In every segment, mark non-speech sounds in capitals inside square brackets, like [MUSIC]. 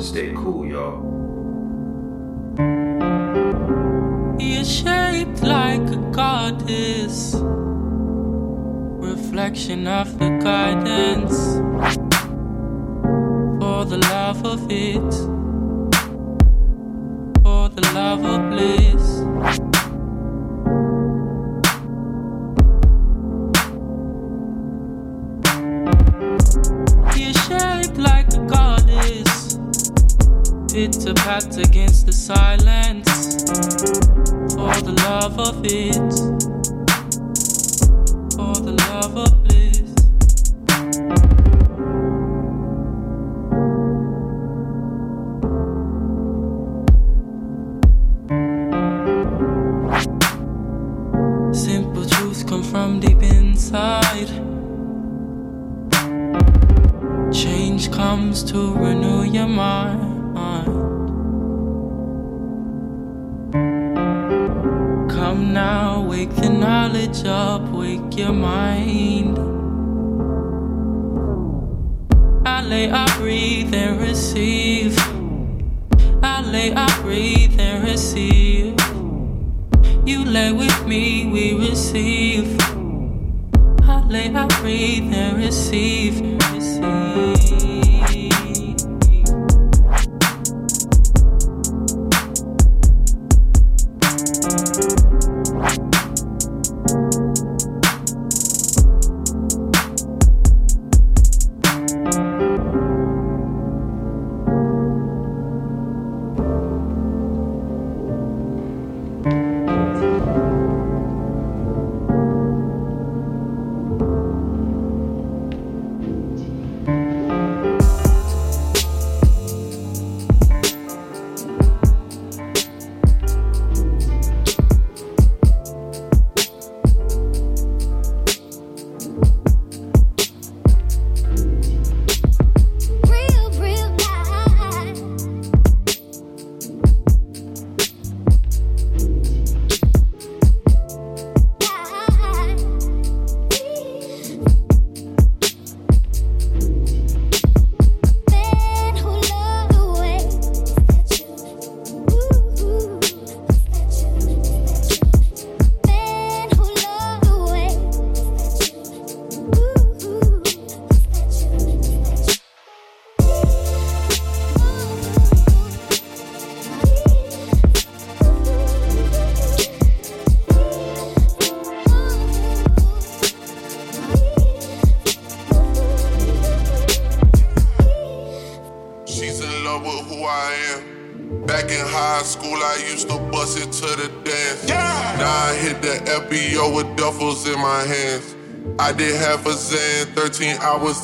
Stay cool, y'all. You're shaped like a goddess, reflection of the guidance. For the love of it, for the love of bliss. To pat against the silence for the love of it,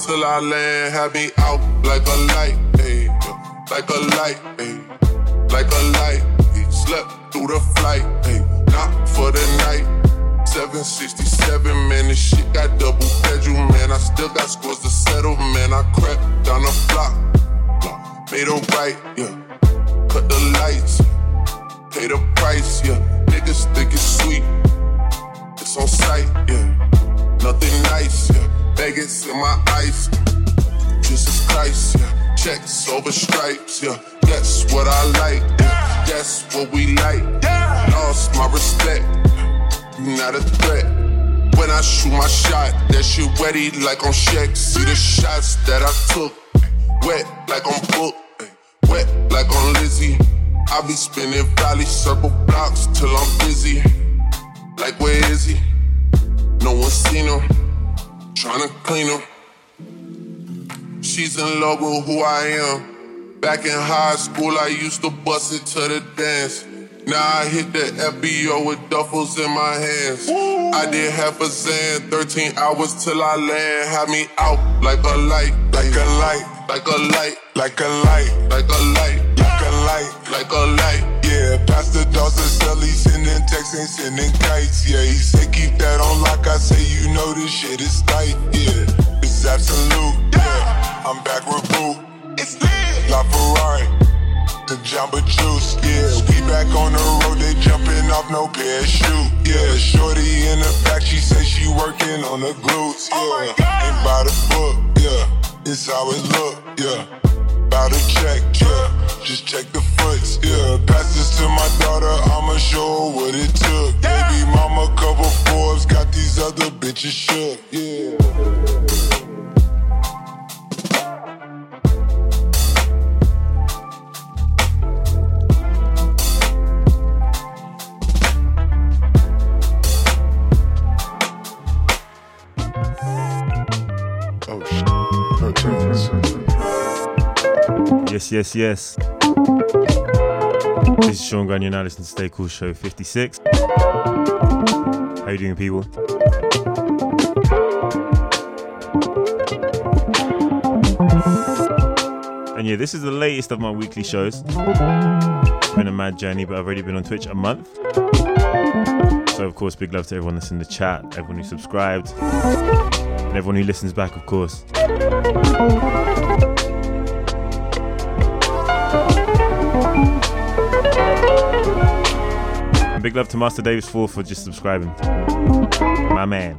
till I land. Had me out like a light, Love with who I am. Back in high school, I used to bust it to the dance. Now I hit the FBO with duffels in my hands. I did half a zan, 13 hours till I land. Had me out like a light, like a light, like a light, like a light, like a light, like a light, like a light. Yeah, Pastor Dawson Sully sending texts and sending kites. Yeah, he said keep that on lock. I say you know this shit is tight. Yeah, it's absolute. Yeah, I'm back with boo. It's lit. La Ferrari, the Jamba Juice, yeah. We back on the road, they jumping off no parachute, yeah. Shorty in the back, she say she working on the glutes, yeah. Oh my Ain't by the book, yeah. It's how it look, yeah. By the check, yeah. Just check the foots, yeah. Pass this to my daughter, I'ma show her what it took. Yeah. Baby mama, couple Forbes, got these other bitches shook, yeah. Yes, yes, yes. This is Sean Gunn, you're now listening to Stay Cool Show 56. How you doing, people? And yeah, this is the latest of my weekly shows. It's been a mad journey, but I've already been on Twitch a month. So, of course, big love to everyone that's in the chat, everyone who subscribed, and everyone who listens back, of course. big love to Master Davis Fool for just subscribing. My man.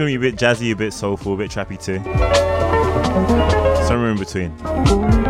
gonna be a bit jazzy, a bit soulful, a bit trappy too. Somewhere in between.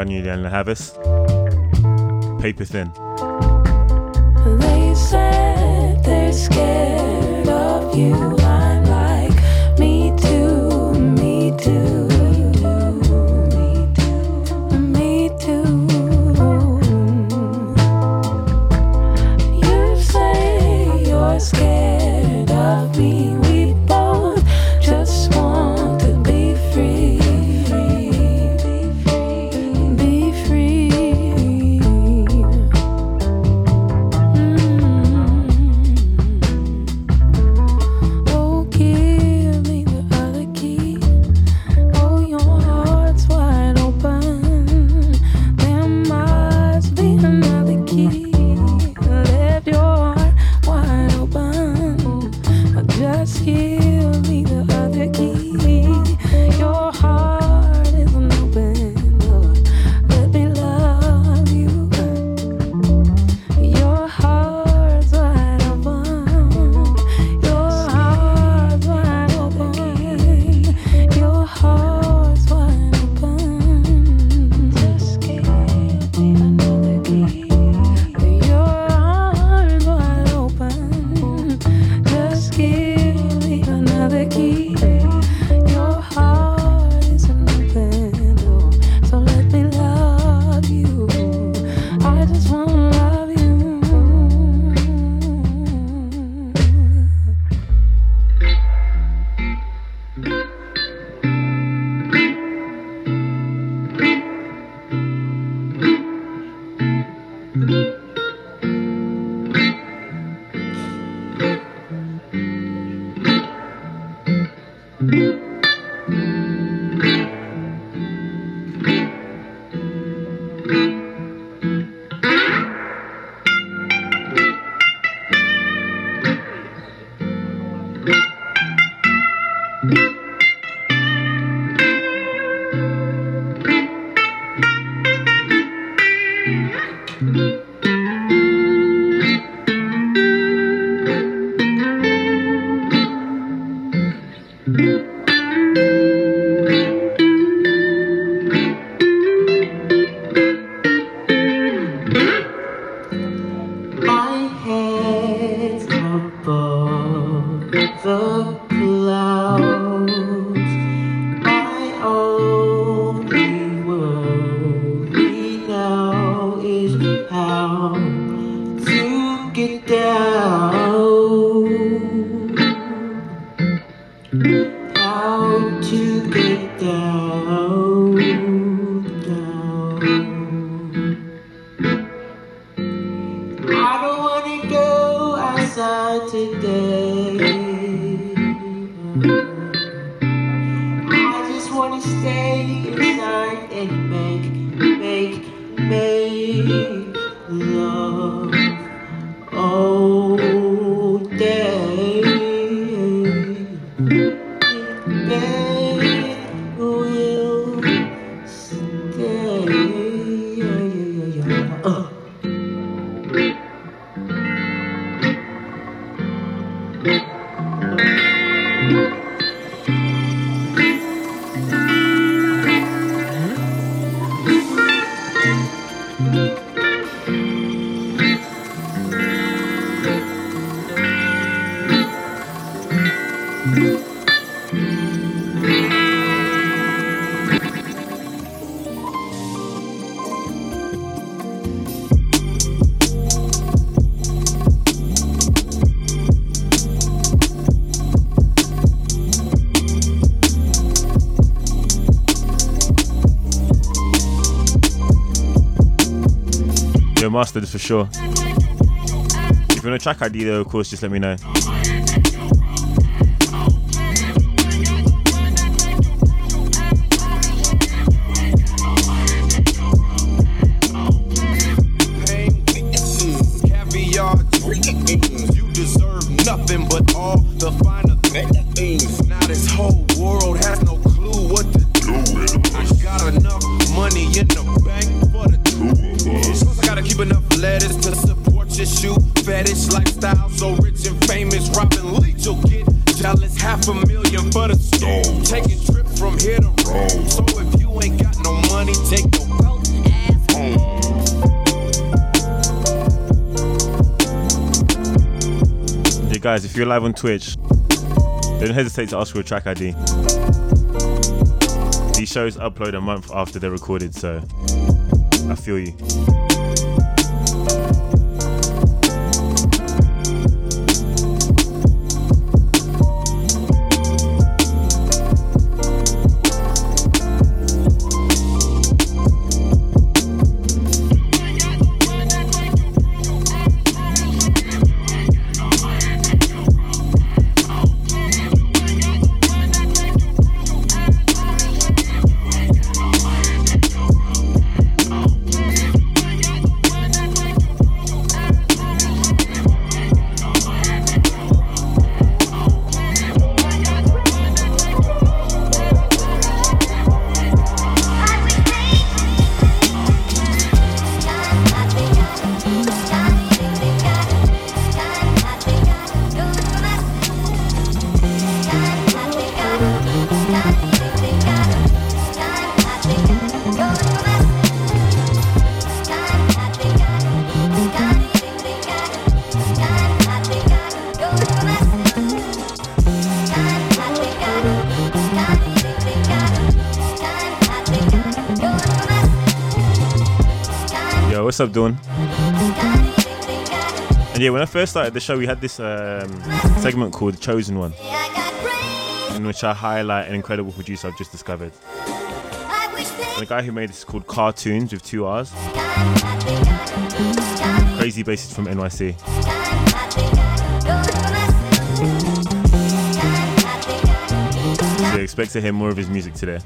by Julian Lehavis. Paper Thin. They said they're scared of you. mastered for sure. If you want to track ID though, of course, just let me know. You're live on Twitch, don't hesitate to ask for a track ID. These shows upload a month after they're recorded, so I feel you. What's up, Dawn? And yeah, when I first started the show, we had this um, segment called The Chosen One, in which I highlight an incredible producer I've just discovered. And the guy who made this is called Carrtoons with two R's. Crazy bassist from NYC. So expect to hear more of his music today.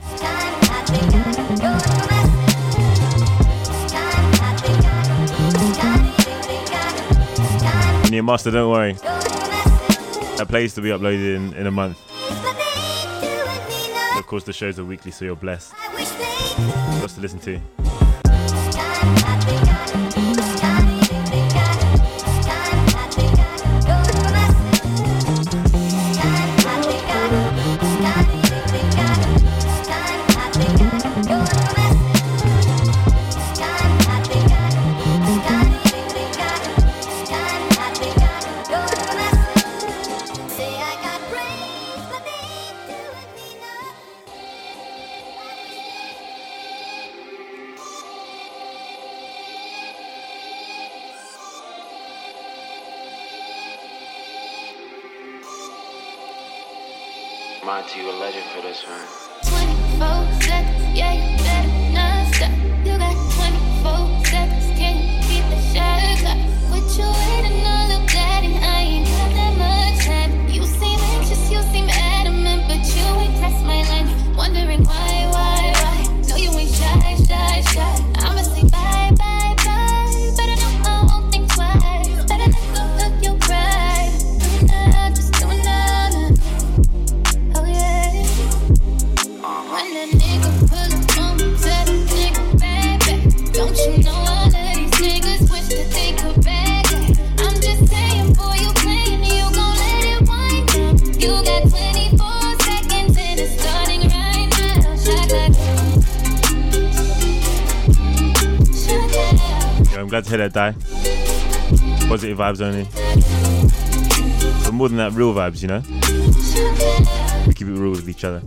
Yeah, Master, don't worry. That plays to be uploaded in, in a month. Of course, the shows are weekly, so you're blessed. Lots to listen to. Vibes only. But more than that, real vibes, you know? We keep it real with each other.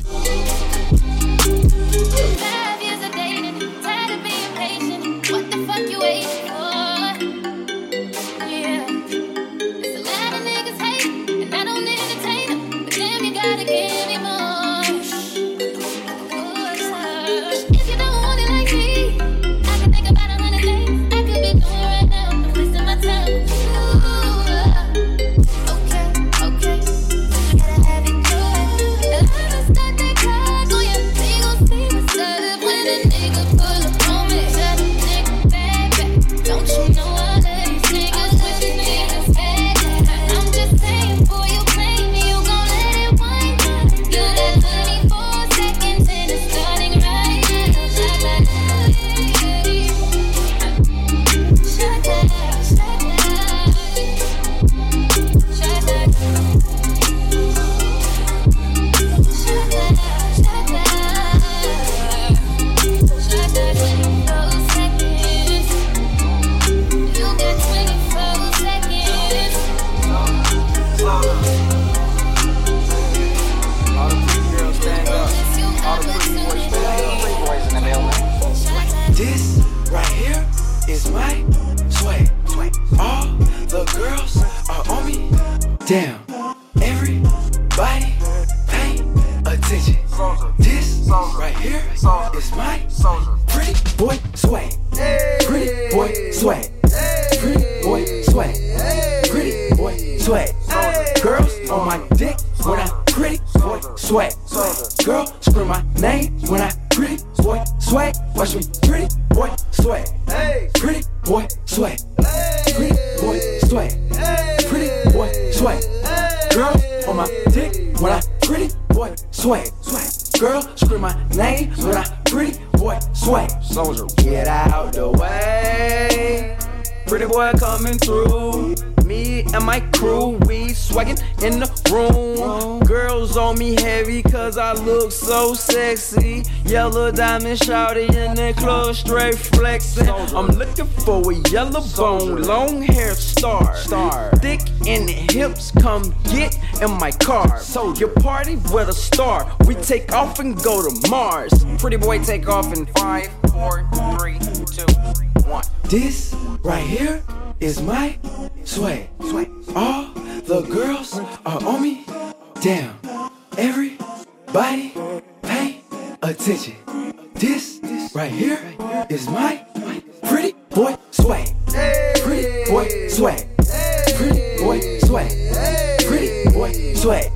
Swag. Pretty boy swag. Pretty boy swag. Pretty boy swag. Girl on my dick when I pretty boy swag. Girl scream my name when I pretty boy swag. Soldier, get out the way. Pretty boy coming through. And my crew, we swaggin' in the room. Girls on me heavy cause I look so sexy. Yellow diamond shouty in the club, straight flexin'. I'm looking for a yellow bone, long hair star. Star. Thick in the hips, come get in my car. So your party with a star. We take off and go to Mars. Pretty boy take off in five, four, three, two, one. This right here is my swag. Swag. All the girls are on me. Damn. Everybody pay attention. This right here is my pretty boy swag. Pretty boy swag. Pretty boy swag. Pretty boy swag.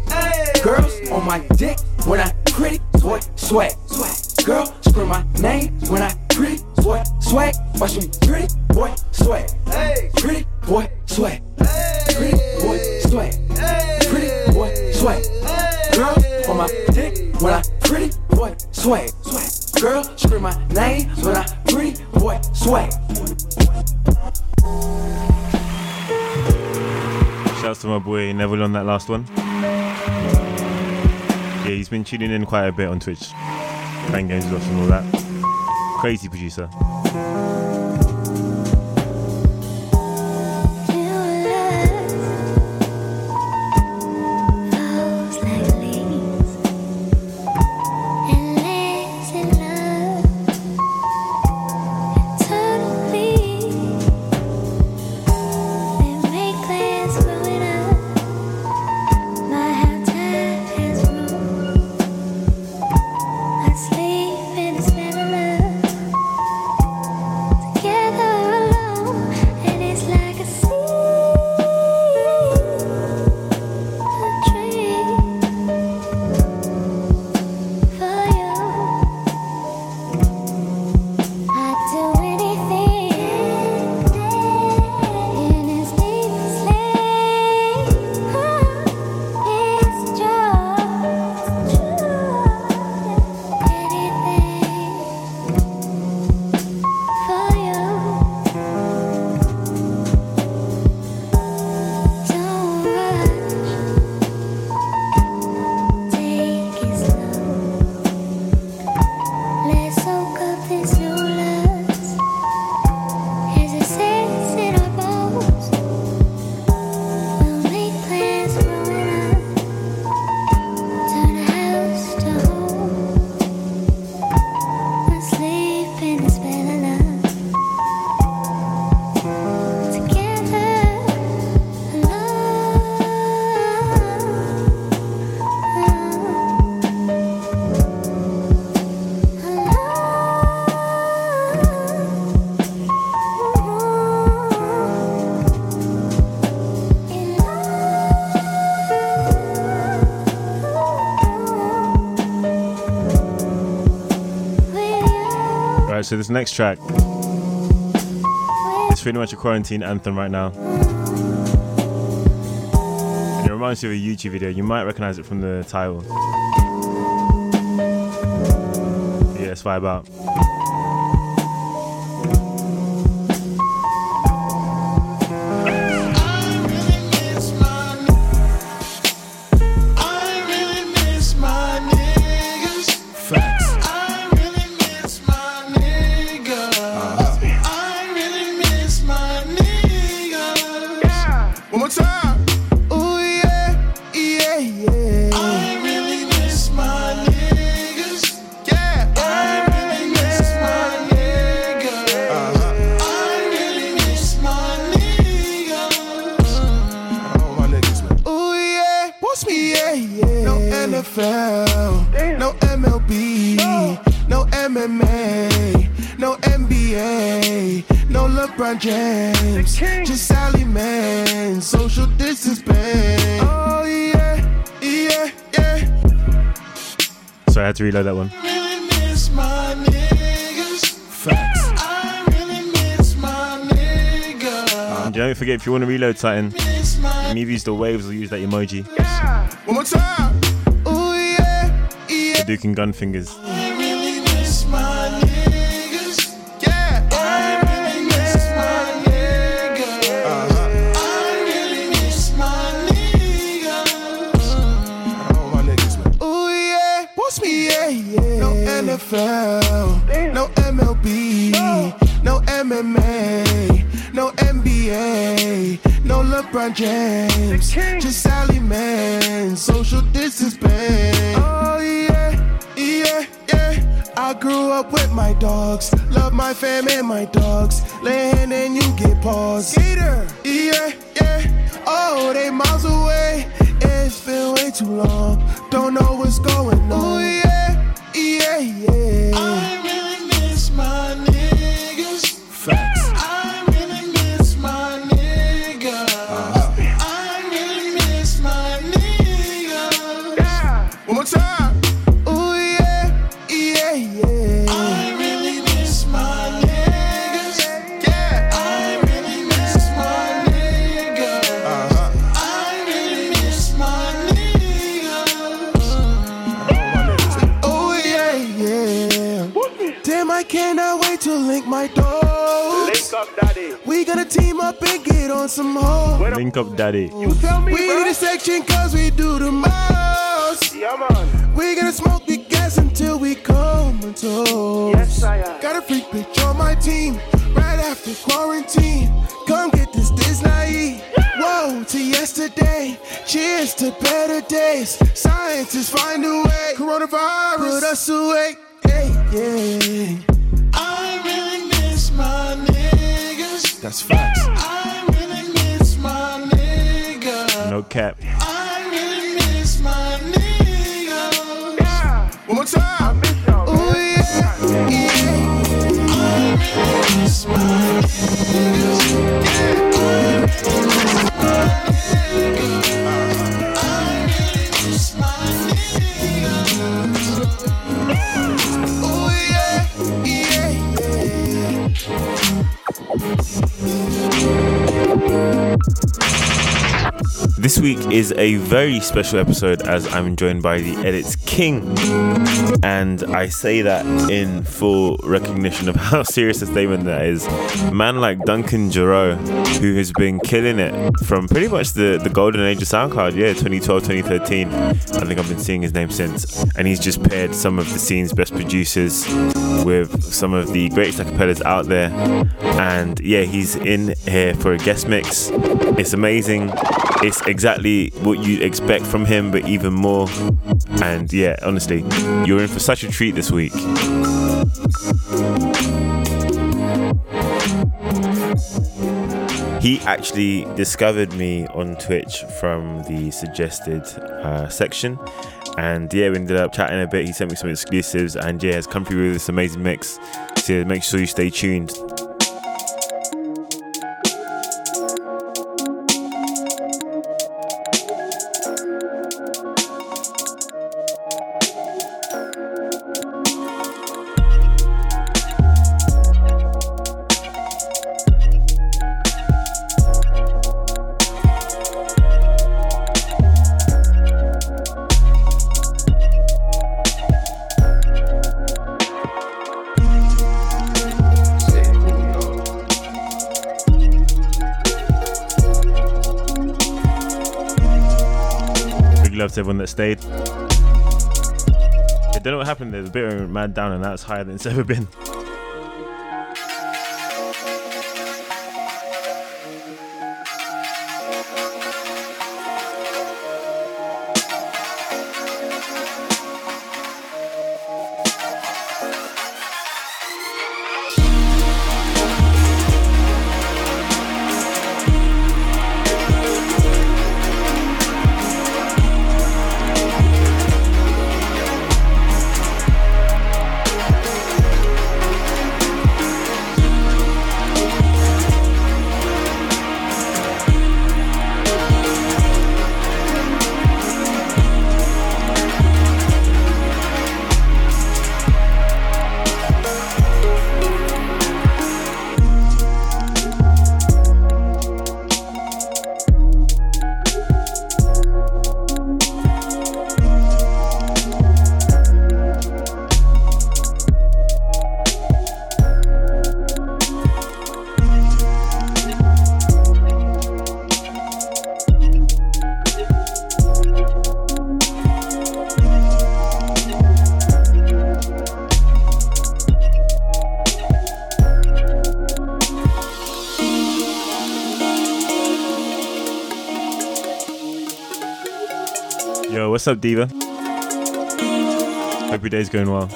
Girls on my dick when I pretty boy swag. Girl scream my name when I pretty boy swag. Watch me pretty boy swag. Pretty boy swag. Pretty boy swag. Pretty boy swag. Girl on my dick when I pretty boy swag. Girl scream my name when I pretty boy swag. Shouts to my boy Neville on that last one. Yeah, he's been tuning in quite a bit on Twitch, playing games us and all that. Crazy producer. So this next track is pretty much a quarantine anthem right now. And it reminds you of a YouTube video. You might recognize it from the title. Yeah, let's vibe out. If you want to reload something, Miss my you use the waves or use that emoji. One more time. Ooh yeah, yeah. The Duke and Gun fingers. LeBron James. Just Sally Man. Social distance band. Oh yeah. Yeah, yeah. I grew up with my dogs. Love my fam and my dogs. Lay hand and you get paused. Gator. Yeah, yeah. Oh, they miles away. It's been way too long. Don't know what's going oh, on. Ooh, yeah, yeah, yeah. I team up and get on some hoes. Link up, daddy. You tell me, we need a section cause we do the most. Yeah, man. We gonna smoke the gas until we comatose. Yes, I am. Got a freak bitch on my team right after quarantine. Come get this Disney. Whoa, to yesterday. Cheers to better days. Scientists find a way. Coronavirus put us away. Hey, yeah. I really miss my niggas. That's facts. I really miss my niggas. No cap. I really miss my niggas. One more time. Ooh, yeah, yeah. I really miss my. Yeah, yeah, yeah, Thank you. This week is a very special episode as I'm joined by the Edits King. And I say that in full recognition of how [LAUGHS] serious a statement that is. A man like Duncan Giroux, who has been killing it from pretty much the, the golden age of SoundCloud, yeah, 2012, 2013. I think I've been seeing his name since. And he's just paired some of the scene's best producers with some of the greatest acapellas out there. And yeah, he's in here for a guest mix. It's amazing. It's exactly what you expect from him, but even more. And yeah, honestly, you're in for such a treat this week. He actually discovered me on Twitch from the suggested uh, section. And yeah, we ended up chatting a bit. He sent me some exclusives and yeah, has come through with this amazing mix. So make sure you stay tuned. That stayed. I don't know what happened. There's a bit of a man down, and that's higher than it's ever been. What's up, Diva? Hope your day's going well.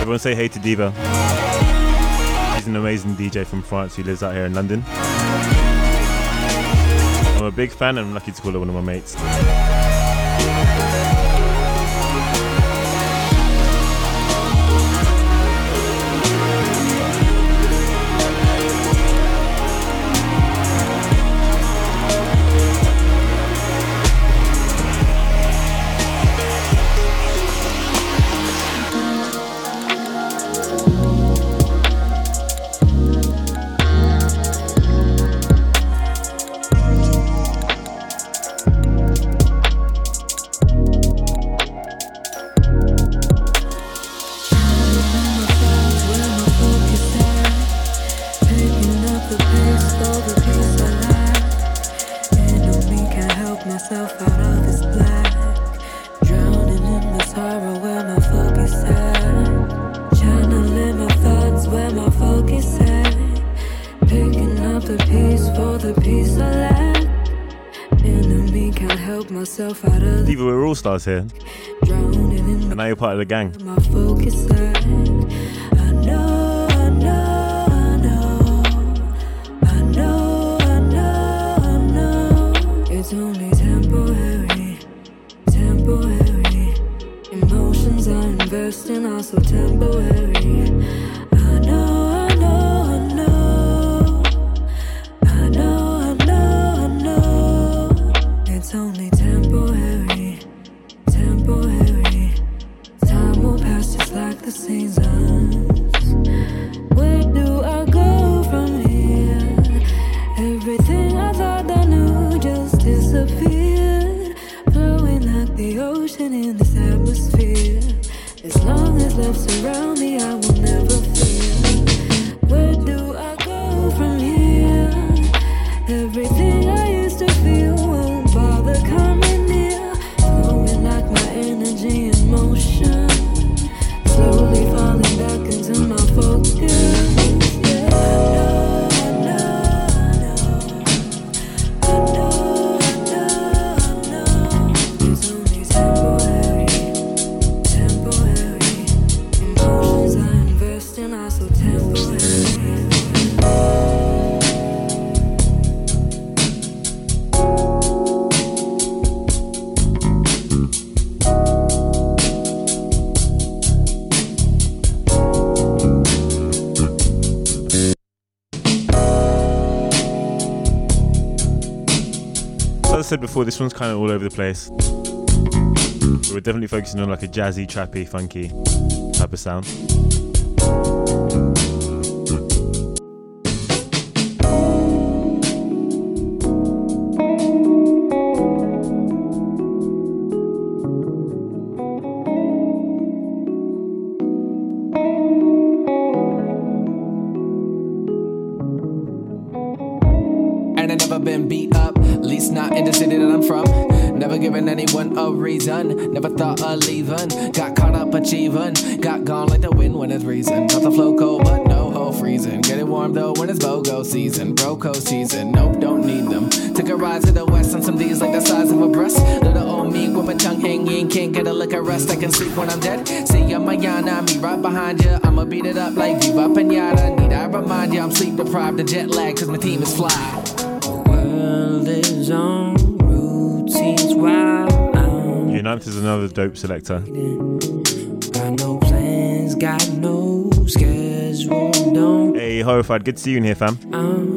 Everyone say hey to Diva. She's an amazing DJ from France who lives out here in London. I'm a big fan and I'm lucky to call her one of my mates. gang. before, this one's kind of all over the place. We're definitely focusing on like a jazzy, trappy, funky type of sound. can sleep when I'm dead. See ya mañana, me right behind ya. I'ma beat it up like Viva Pinata. Need I remind ya, I'm sleep deprived of jet lag, cause my team is fly. The world is on routines while I'm. United is another dope selector. Got no plans, got no schedule, don't. Hey, Horrified, good to see you in here, fam. I'm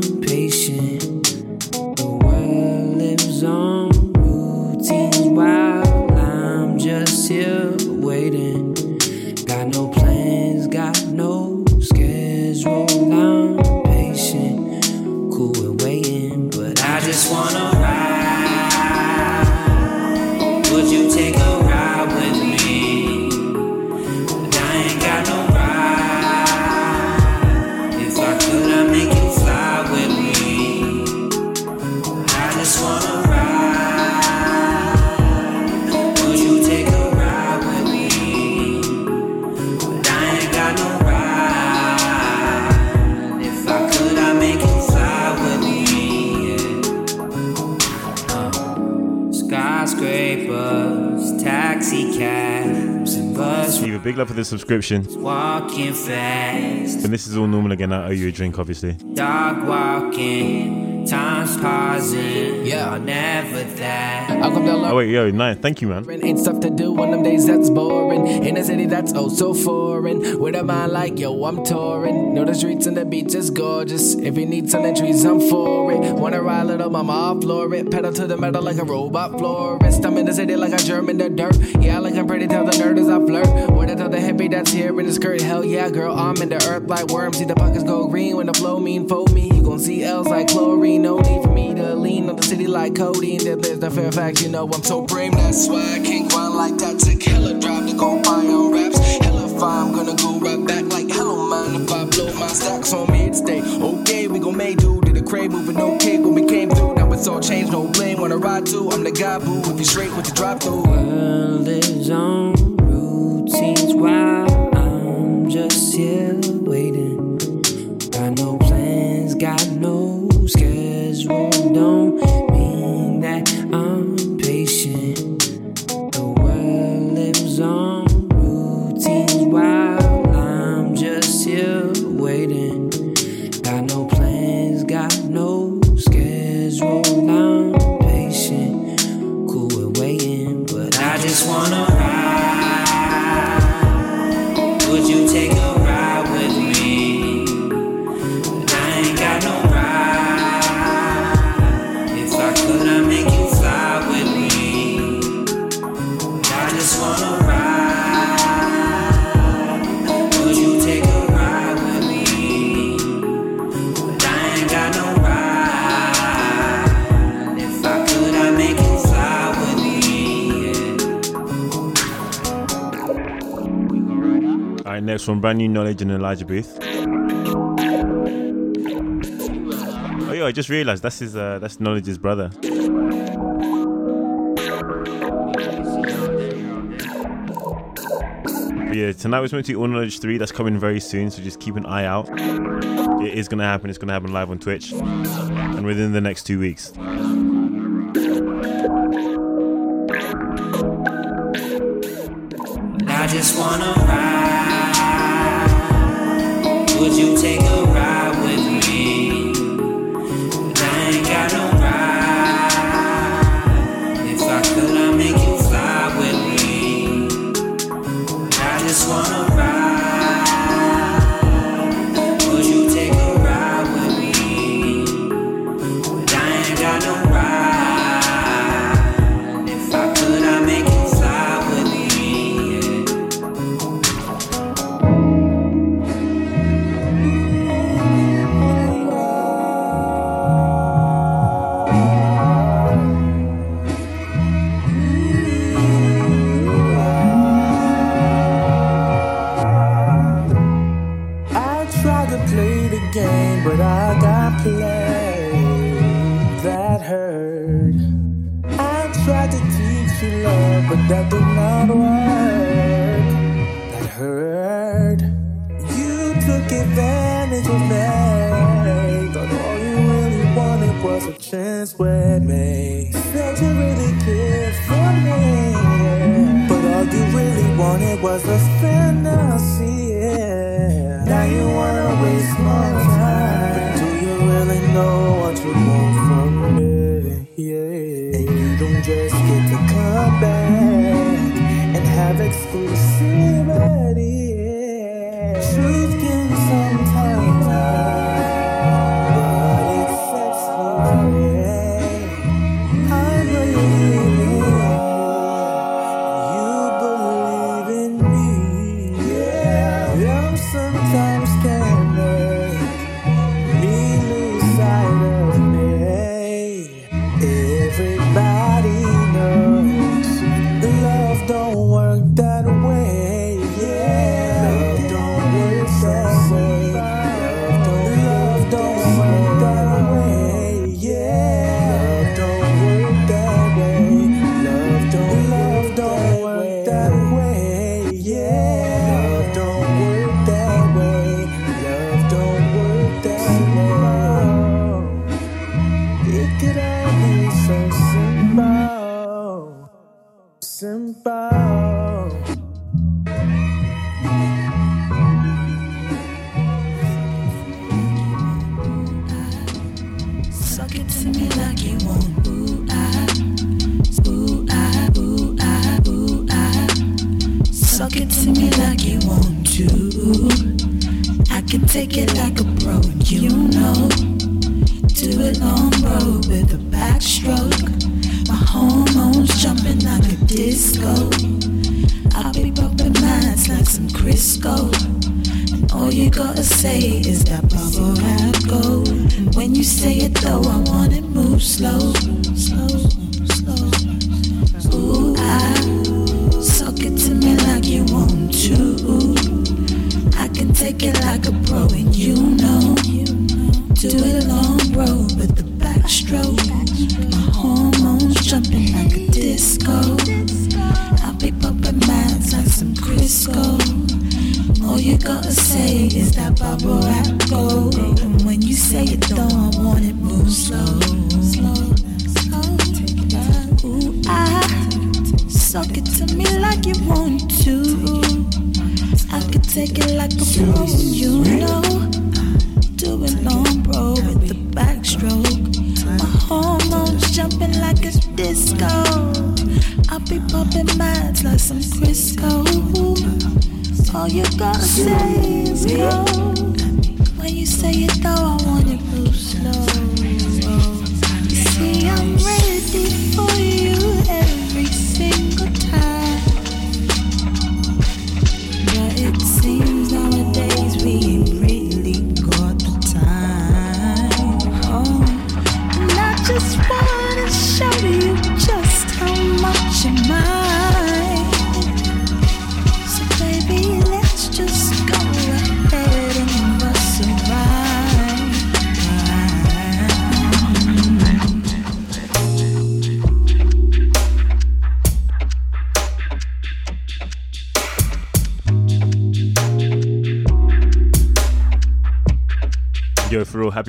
cabs, and bus Steve, a big love for the subscription. walking fast, When this is all normal again, I owe you a drink, obviously. dog walking, time's pausing. Yeah, I'll never that. I'll come down Oh wait, yo, nice. Thank you, man. Ain't stuff to do on them days that's boring. In a city that's oh so foreign. With a mind like yo, I'm touring. Know the streets and the beach is gorgeous. If you need sun and trees, I'm for it. Wanna ride little mama, I'll floor it. Pedal to the metal like a robot florist. I'm in the city like a germ in the dirt. Yeah, like I'm pretty, tell the nerd as I flirt. Wanna tell the hippie that's here in the skirt. Hell yeah, girl, I'm in the earth like worms. See the pockets go green when the flow mean for me. You gon' see L's like chlorine. No need for me to lean on the city like. Then there's the Fairfax, you know I'm so supreme. That's why I can't grind like that. Hella drive to go buy on raps. Hella fine, I'm gonna go right back like hello man. If I blow my stacks on me to stay okay, we gon' make do. Did a crave moving okay when we came through. Now it's all changed, no blame. Wanna ride too? I'm the guy boo. If you straight with the drop through. World is on routines while I'm just here waiting. Yeah. One, brand new knowledge and Elijah Booth. Oh, yo, I just realized that's his, uh, that's Knowledge's brother. But yeah, tonight we're supposed to All Knowledge 3. That's coming very soon, so just keep an eye out. It is going to happen. It's going to happen live on Twitch. And within the next two weeks. I just wanna ride. You take a ride Take it like a pro, you know. Do it long, bro, with a backstroke. My hormones jumping like a disco. I'll be bumping minds like some Crisco. And all you gotta say is that bubble wrap go. And when you say it though, I want it move slow, slow.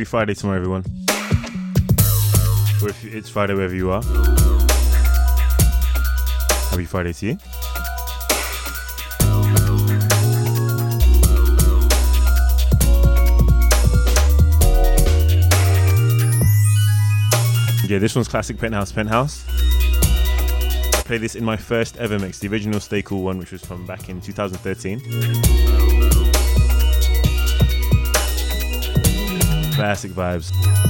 Friday tomorrow, everyone. Or if it's Friday wherever you are. Happy Friday to you. Yeah, this one's classic Penthouse Penthouse. I played this in my first ever mix, the original Stay Cool one, which was from back in 2013. Classic vibes.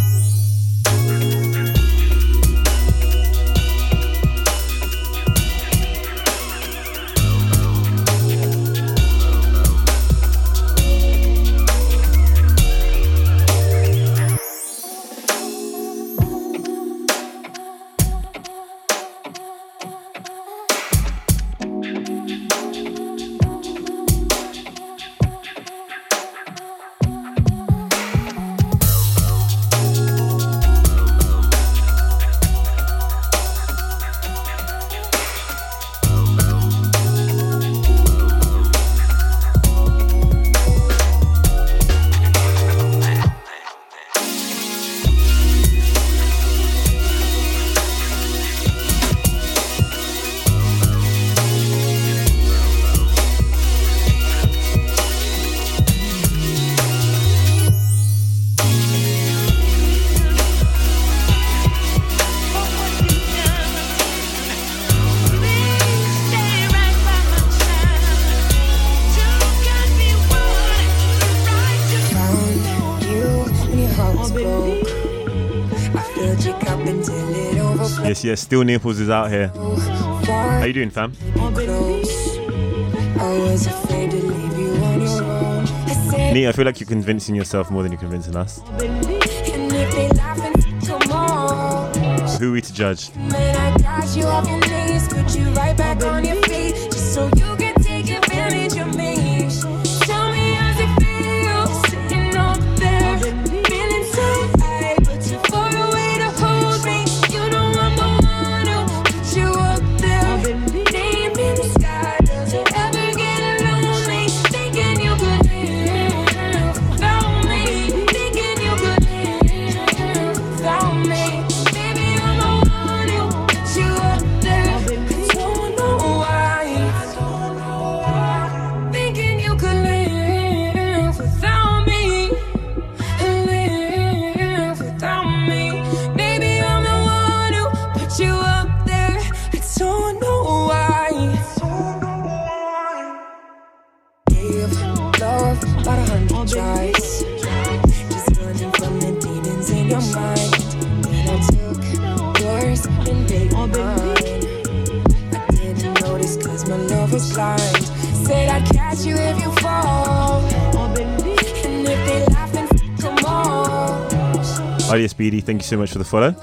yeah, Steel Naples is out here. How you doing, fam? Neat, I feel like you're convincing yourself more than you're convincing us. Who are we to judge? choice. Just running from the demons in your mind. I took yours and they. I didn't notice cause my love was blind. Said I'd catch you if you fall. Thank you so much for the follow.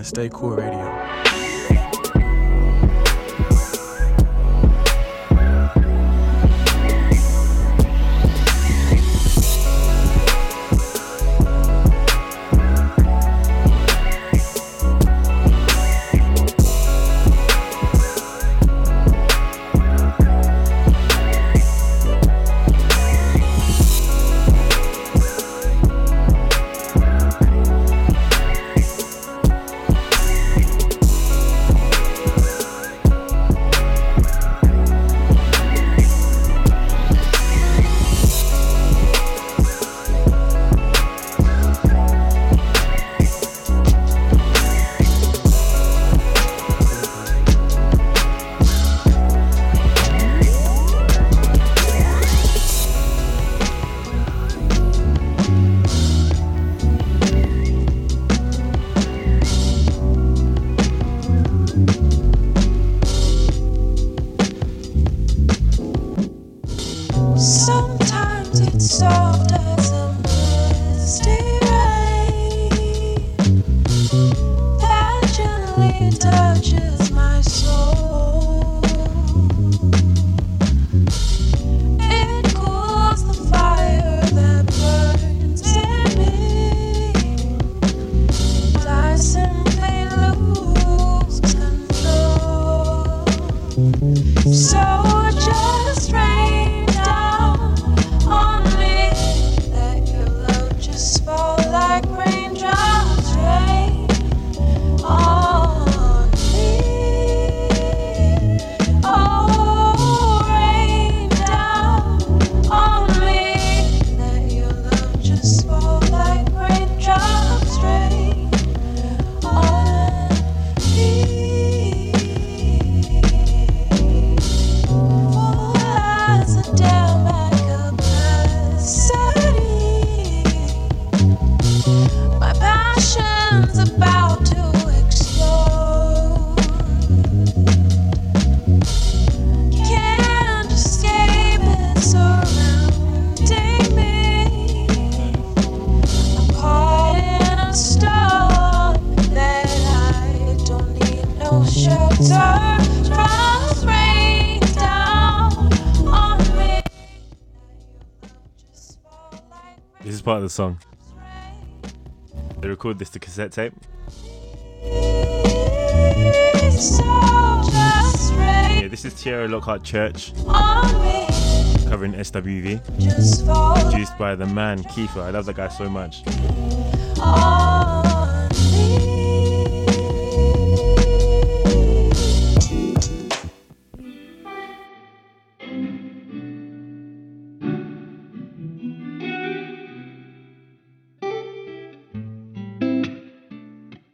to stay cool radio. This is part of the song. They record this to cassette tape. Yeah, this is Tierra Lockhart Church covering SWV, produced by the man Kiefer. I love that guy so much.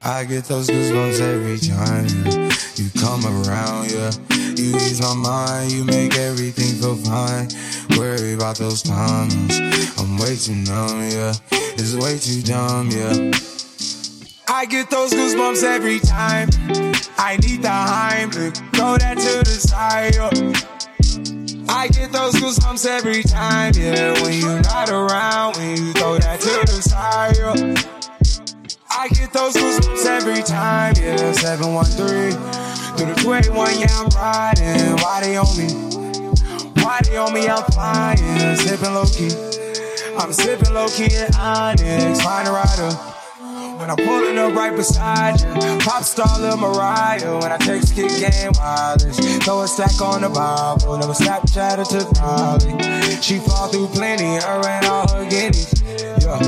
I get those goosebumps every time you come around, yeah. You ease my mind, you make everything feel fine. Worry about those times, I'm way too numb, yeah. It's way too dumb, yeah. I get those goosebumps every time. I need the Heimlich, throw that to the side. yeah. I get those goosebumps every time, yeah. When you're not around, when you throw that to the side. yeah. I get those goosebumps every time, yeah. 713 through the 281, yeah, I'm riding. Why they on me? Why they on me? I'm flying, sipping low key. I'm sipping low key at Onyx, find a rider. When I'm pulling up right beside you, pop star Lil Mariah. When I text kick game wireless, throw a stack on the Bible. Never Snapchat or took Molly. She fall through plenty, her and all her guineas. Yeah,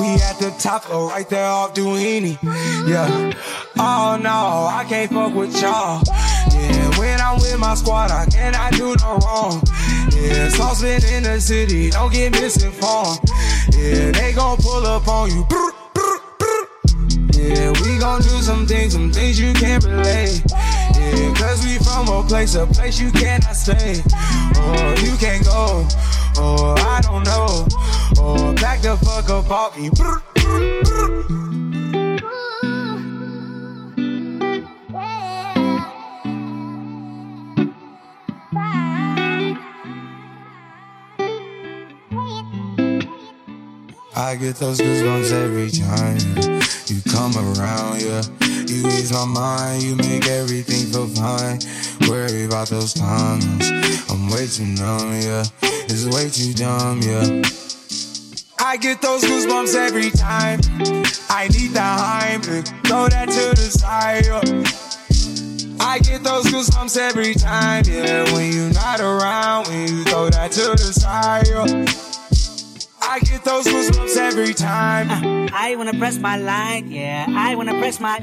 we at the top floor, right there off Doheny. Yeah, oh no, I can't fuck with y'all. Yeah, when I'm with my squad, I cannot do no wrong. Yeah, saucepan in the city, don't get misinformed. Yeah, they gon' pull up on you. Yeah, we gon' do some things, some things you can't relate. Yeah, cause we from a place, a place you cannot stay. Or you can't go, or I don't know. Or back the fuck up off me. I get those goosebumps every time you come around, yeah. You ease my mind, you make everything feel fine. Worry about those times, I'm way too numb, yeah. It's way too dumb, yeah. I get those goosebumps every time. I need the Heimlich, throw that to the side. yeah. I get those goosebumps every time, yeah. When you're not around, when you throw that to the side. yeah. I get those goosebumps every time. Uh, I wanna press my line, yeah. I wanna press my.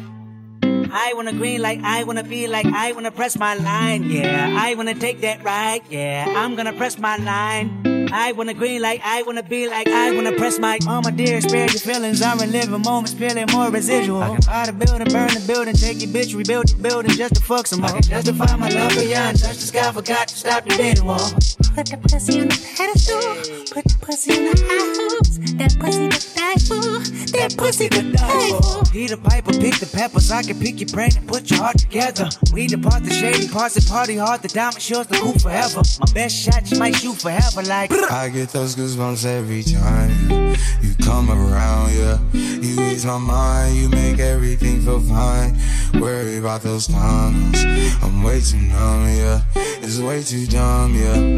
I wanna green like I wanna be like I wanna press my line, yeah. I wanna take that ride, yeah. I'm gonna press my line. I wanna green like I wanna be like I wanna press my. Mama dear, spare your feelings. I'm reliving moments, feeling more residual. I can buy the building, burn the building, take your bitch, rebuild the building just to fuck some more. I can justify my love beyond touch the sky, forgot to stop the dating wall. Put the pussy on the pedestal. Put the pussy in the house. That pussy to die for. That pussy to die for. Peter Piper, pick the peppers. I can pick your brain and put your heart together. We depart the shady parts and party hard. The diamond shows the cool forever. My best shot just might shoot forever. Like I get those goosebumps every time you come around, yeah. You ease my mind, you make everything feel fine. Worry about those times, I'm way too numb, yeah. It's way too dumb, yeah.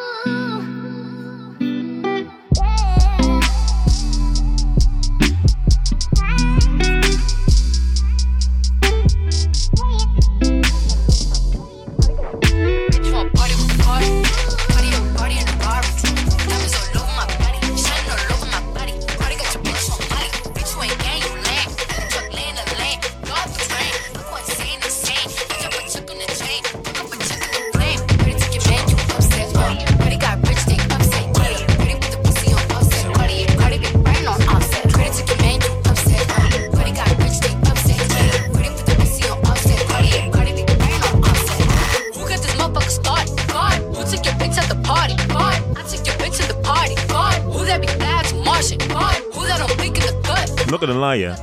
gonna lie, yeah.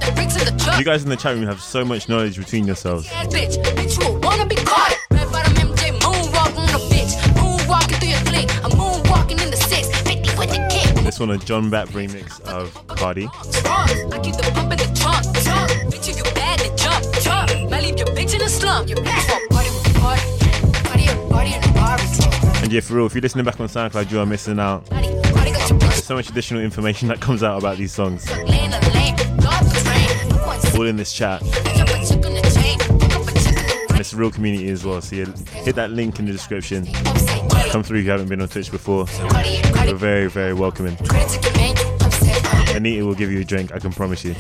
You guys in the chat room have so much knowledge between yourselves. This one, a John Bat remix of Body. And yeah, for real, if you're listening back on SoundCloud, you are missing out. There's so much additional information that comes out about these songs in this chat. And it's a real community as well. So yeah, hit that link in the description. Come through if you haven't been on Twitch before. We're very, very welcoming. Anita will give you a drink, I can promise you.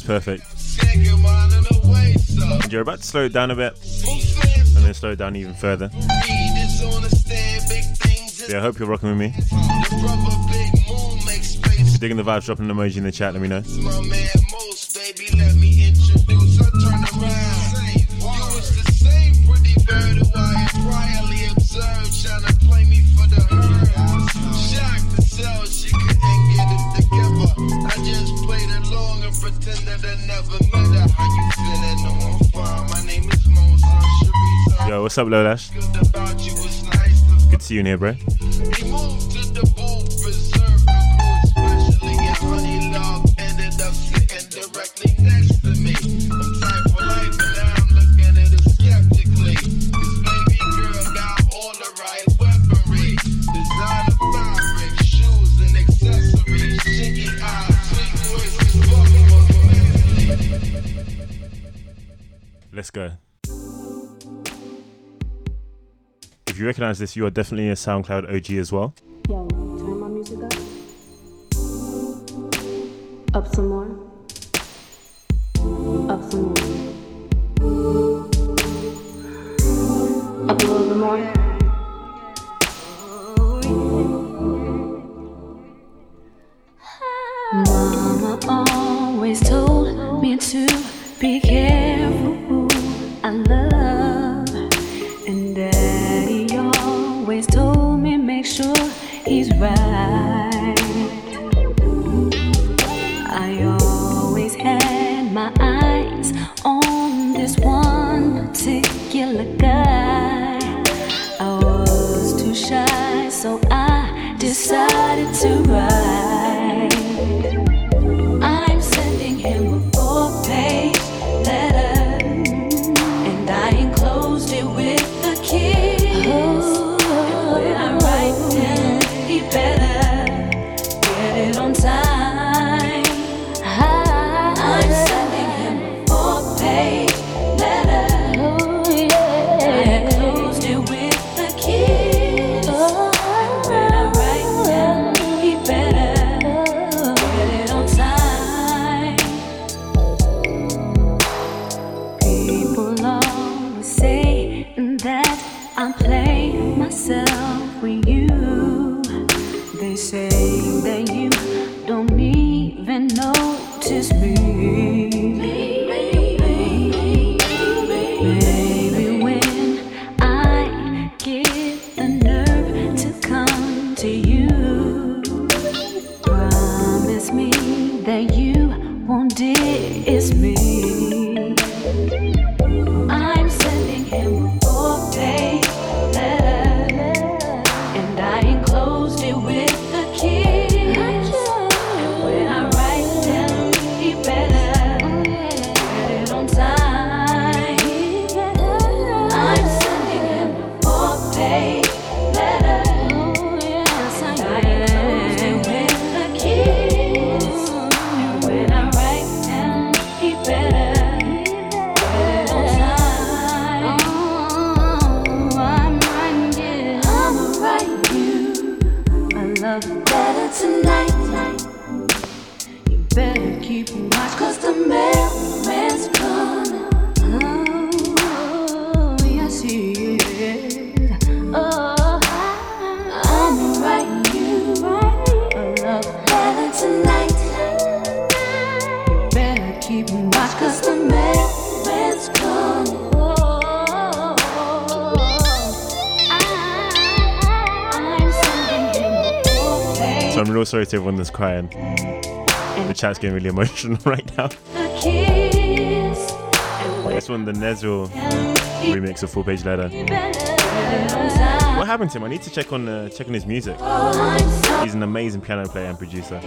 sounds perfect. And you're about to slow it down a bit, and then slow it down even further. Yeah, I hope you're rocking with me. If you're digging the vibes, drop an emoji in the chat, let me know. what's up, Lolash? Good to see you in here, bro. recognize this, you are definitely a SoundCloud OG as well. notice me. Everyone that's crying. The chat's getting really emotional [LAUGHS] right now. This one, the Nezzo remix of Full Page Letter. What happened to him? I need to check on uh, check on his music. He's an amazing piano player and producer.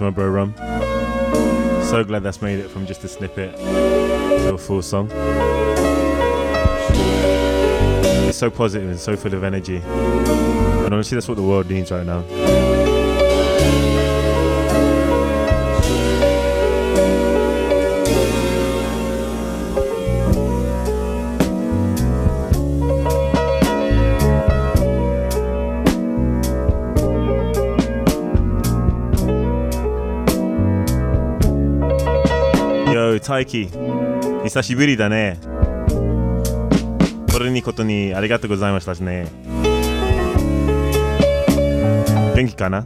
To my bro Rum. So glad that's made it from just a snippet to a full song. It's so positive and so full of energy. And honestly, that's what the world needs right now. Yo, Taiki. 久しぶりだね。これにことにありがとうございましたしね。元気かな？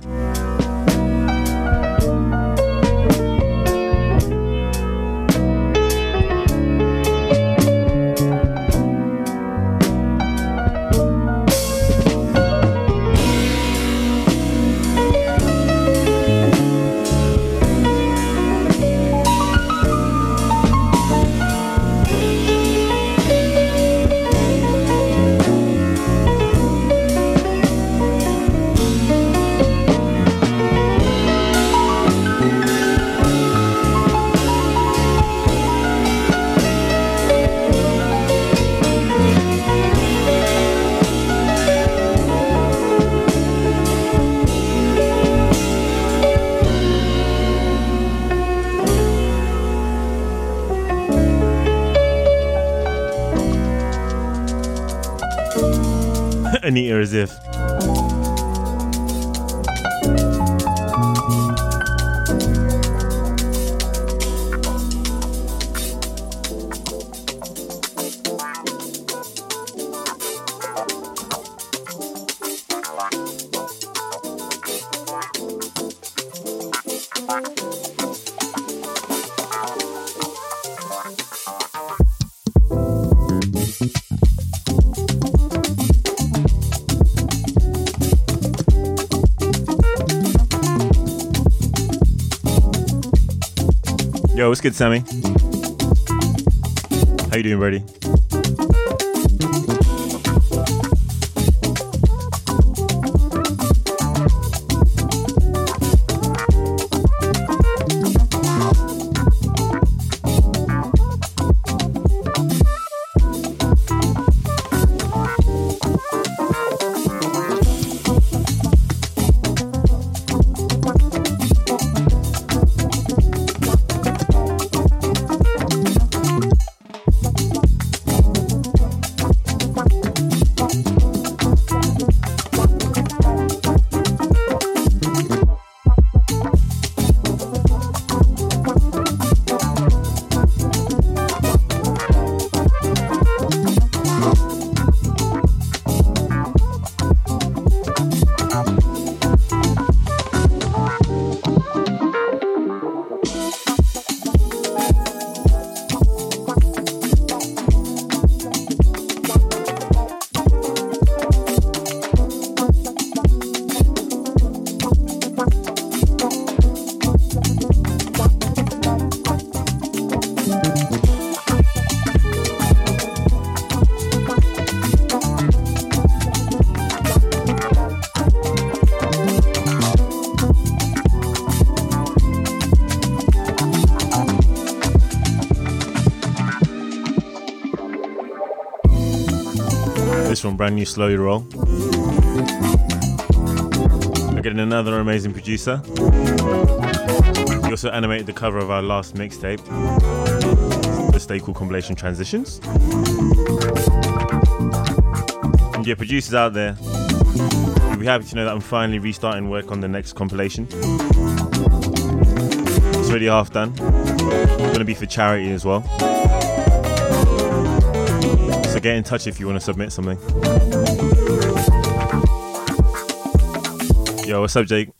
Good, Sammy? How you doing, Brady? One, brand new Slow Your Roll. Again, another amazing producer. He also animated the cover of our last mixtape, the Stay Cool compilation Transitions. And yeah, producers out there, you'll be happy to know that I'm finally restarting work on the next compilation. It's already half done. It's gonna be for charity as well. Get in touch if you want to submit something. Yo, what's up, Jake?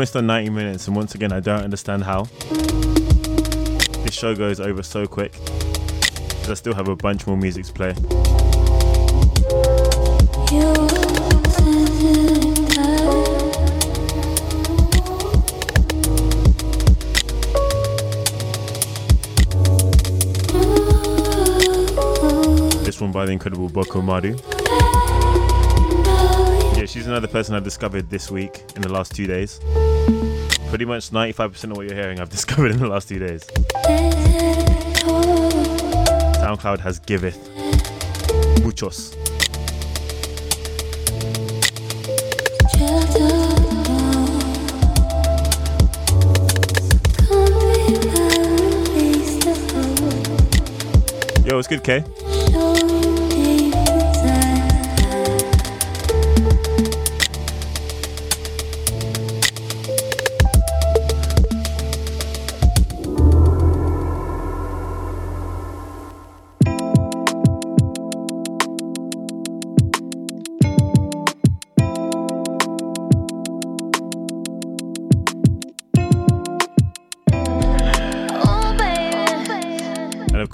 almost done 90 minutes, and once again, I don't understand how. This show goes over so quick, I still have a bunch more music to play. This one by the incredible Boko Maru. Yeah, she's another person I discovered this week in the last two days. Pretty much 95% of what you're hearing I've [LAUGHS] discovered in the last two days. SoundCloud has giveth muchos. Yo, it's good, K?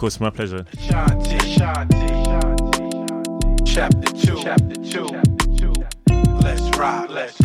It's my pleasure. Chapter two. Chapter two. Let's. Let's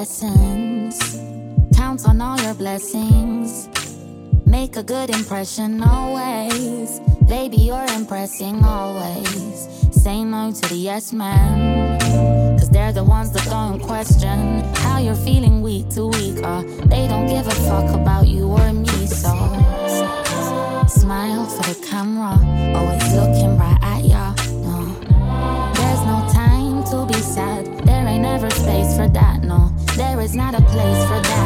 lessons. Count on all your blessings. Make a good impression always. Baby, you're impressing always. Say no to the yes man. Cause they're the ones that don't question how you're feeling week to week. Uh, they don't give a fuck about you or me, so smile for the camera. Always looking is not a place for that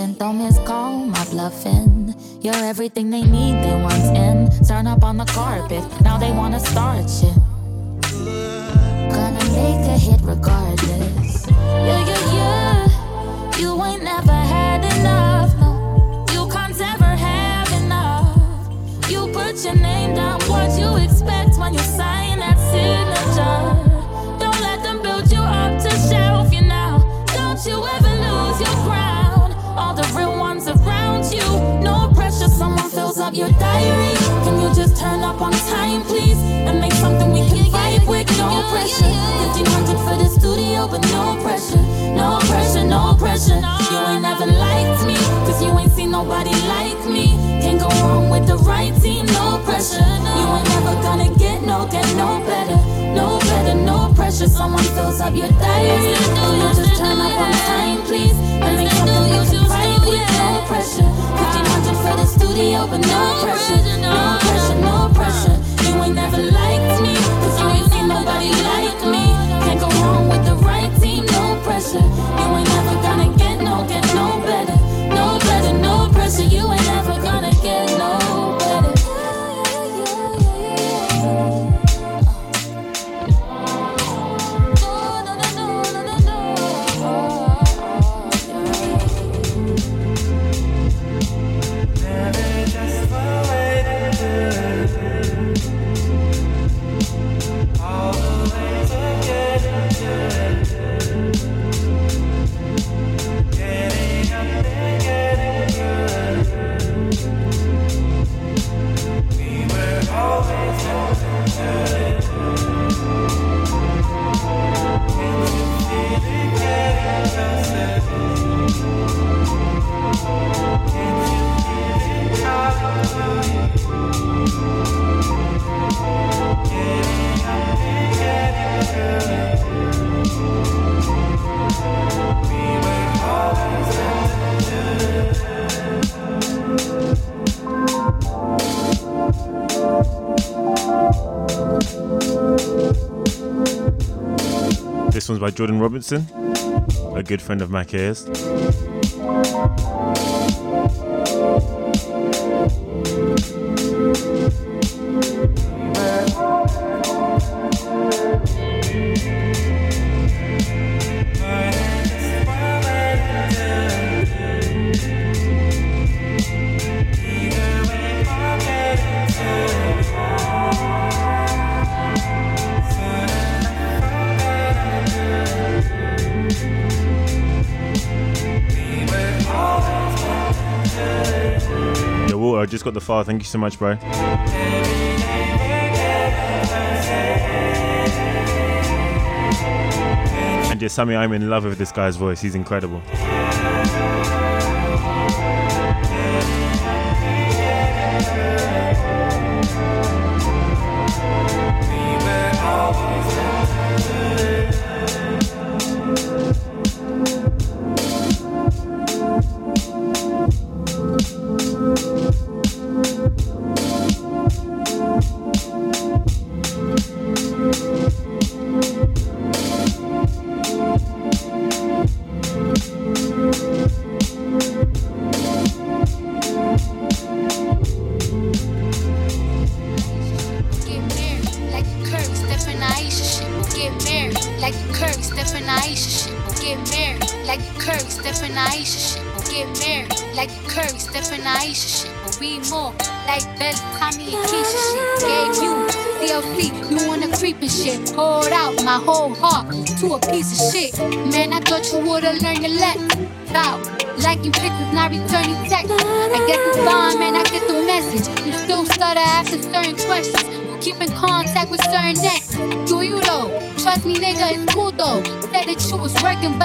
touching. Don't miss call my bluffing. You're everything they need, they want in. Turn up on the carpet, now they wanna start shit. Gonna make a hit regardless. Yeah, yeah, yeah. You ain't never had enough, no. You can't ever have enough. You put your name down, what you expect when you sign that signature. Up your diary. Can you just turn up on time, please? And make something we can vibe with, no pressure. 1500 for the studio, but no pressure. No pressure, no pressure. You ain't never liked me, cause you ain't seen nobody like me. Can't go wrong with the right team, no pressure. You ain't never gonna get no, get no better. No better, no pressure. Someone fills up your diary. Can you just turn up on time, please? And make something we can vibe with, no pressure. 1500 for the studio, but no pressure. No pressure, no pressure. You ain't never liked me, cause you ain't seen nobody like me. Can't go wrong with the right team, no pressure. You ain't never gonna get no, get no better. One's by Jordan Robinson, a good friend of Mac File. Thank you so much, bro. And yeah, Sammy, I'm in love with this guy's voice. He's incredible.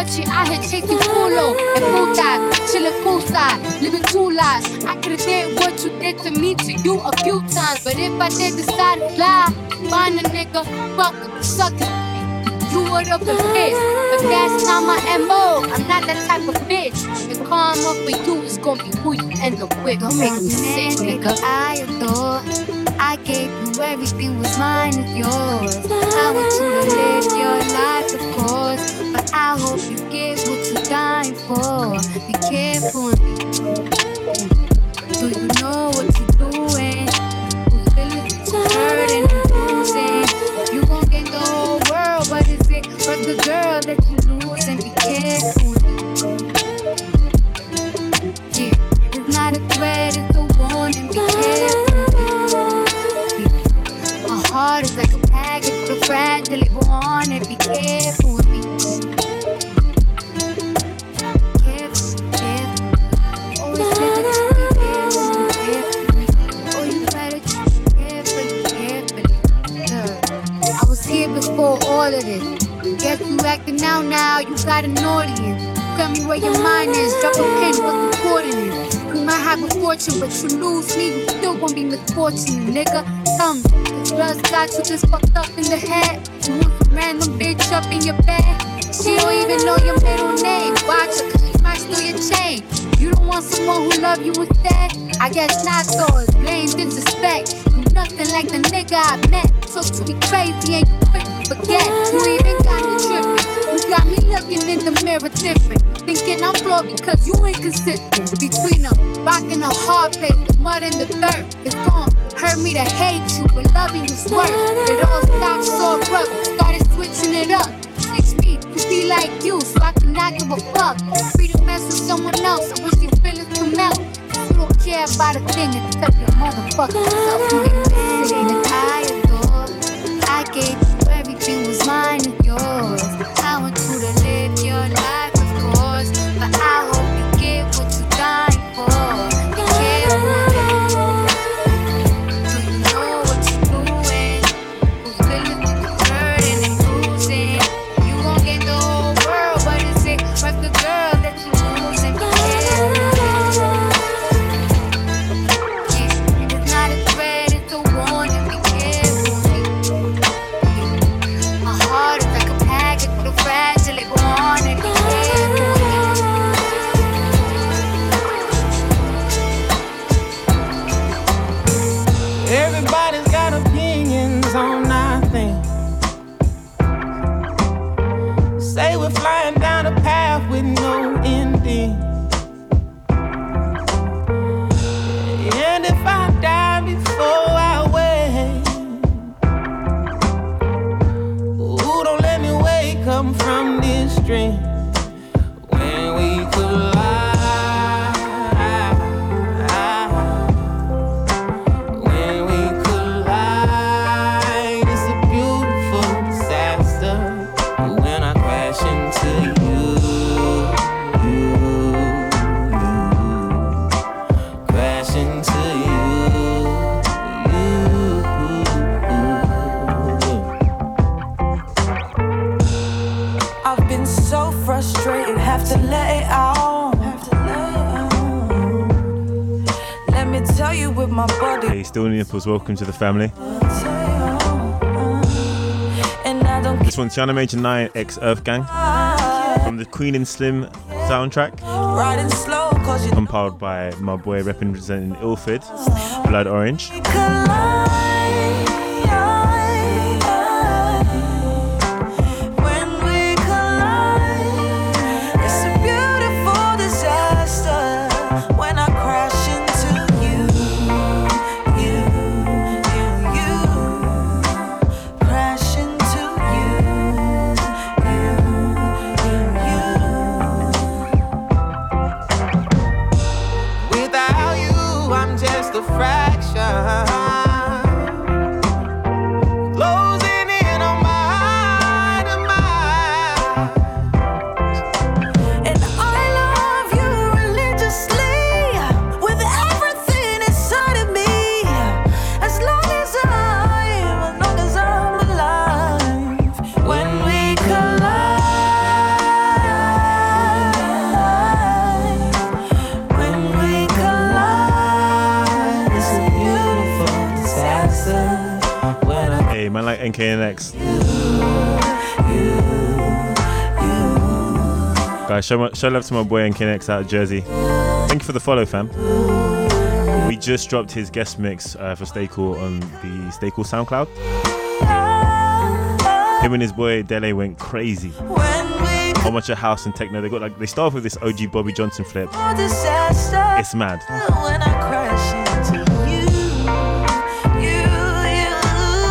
But you out here chasing culo. And full time, chillin' poolside, living two lives. I could've did what you did to me to you a few times. But if I did decide to fly, find a nigga, fuck him, suck him. You would've been pissed, but that's not my MO. I'm not that type of bitch. The karma for you is gonna be who you end up with. Don't make me sick, nigga. I adore. I gave you everything was mine is yours. I want you to live your life, of course. But I hope for. Be careful. Do you know what you're doing? Who's feeling hurting and losing? You gon' gain the whole world, but is it for the girl that you lose? Acting out now, you got an audience. Tell me where your mind is, drop a pin, what's important is. You might have a fortune, but you lose me, you still gonna be misfortunate, nigga. Tell me, this blood got you just fucked up in the head. You want some random bitch up in your bed. She don't even know your middle name. Watch her, cause she might steal your chain. You don't want someone who love you instead? I guess not, so it's blame, disrespect. You nothing like the nigga I met. Talk to me crazy and you quick forget. You even got me tripping. You got me looking in the mirror different. Thinking I'm flawed because you inconsistent. Between a rock and a hard place, the mud and the dirt. It's gonna hurt me to hate you, but loving you's worth. It all stopped so abrupt. Started switching it up. Teach me to be like you, so I can not give a fuck. Free to mess with someone else. I wish your feelings could melt. You don't care about a thing except your motherfucking self. You and I adore. I gave everything was mine and yours. Welcome to the family. and I don't This one, Tiana Major 9 X Earth Gang from the Queen and Slim soundtrack, riding slow cause you compiled by my boy representing Ilford, Blood Orange. NKNX. Guys, show, show love to my boy NKNX out of Jersey. Thank you for the follow, fam. We just dropped his guest mix uh, for Stay Cool on the Stay Cool SoundCloud. Him and his boy Dele went crazy. How much of house and techno they got? Like they start off with this OG Bobby Johnson flip. It's mad.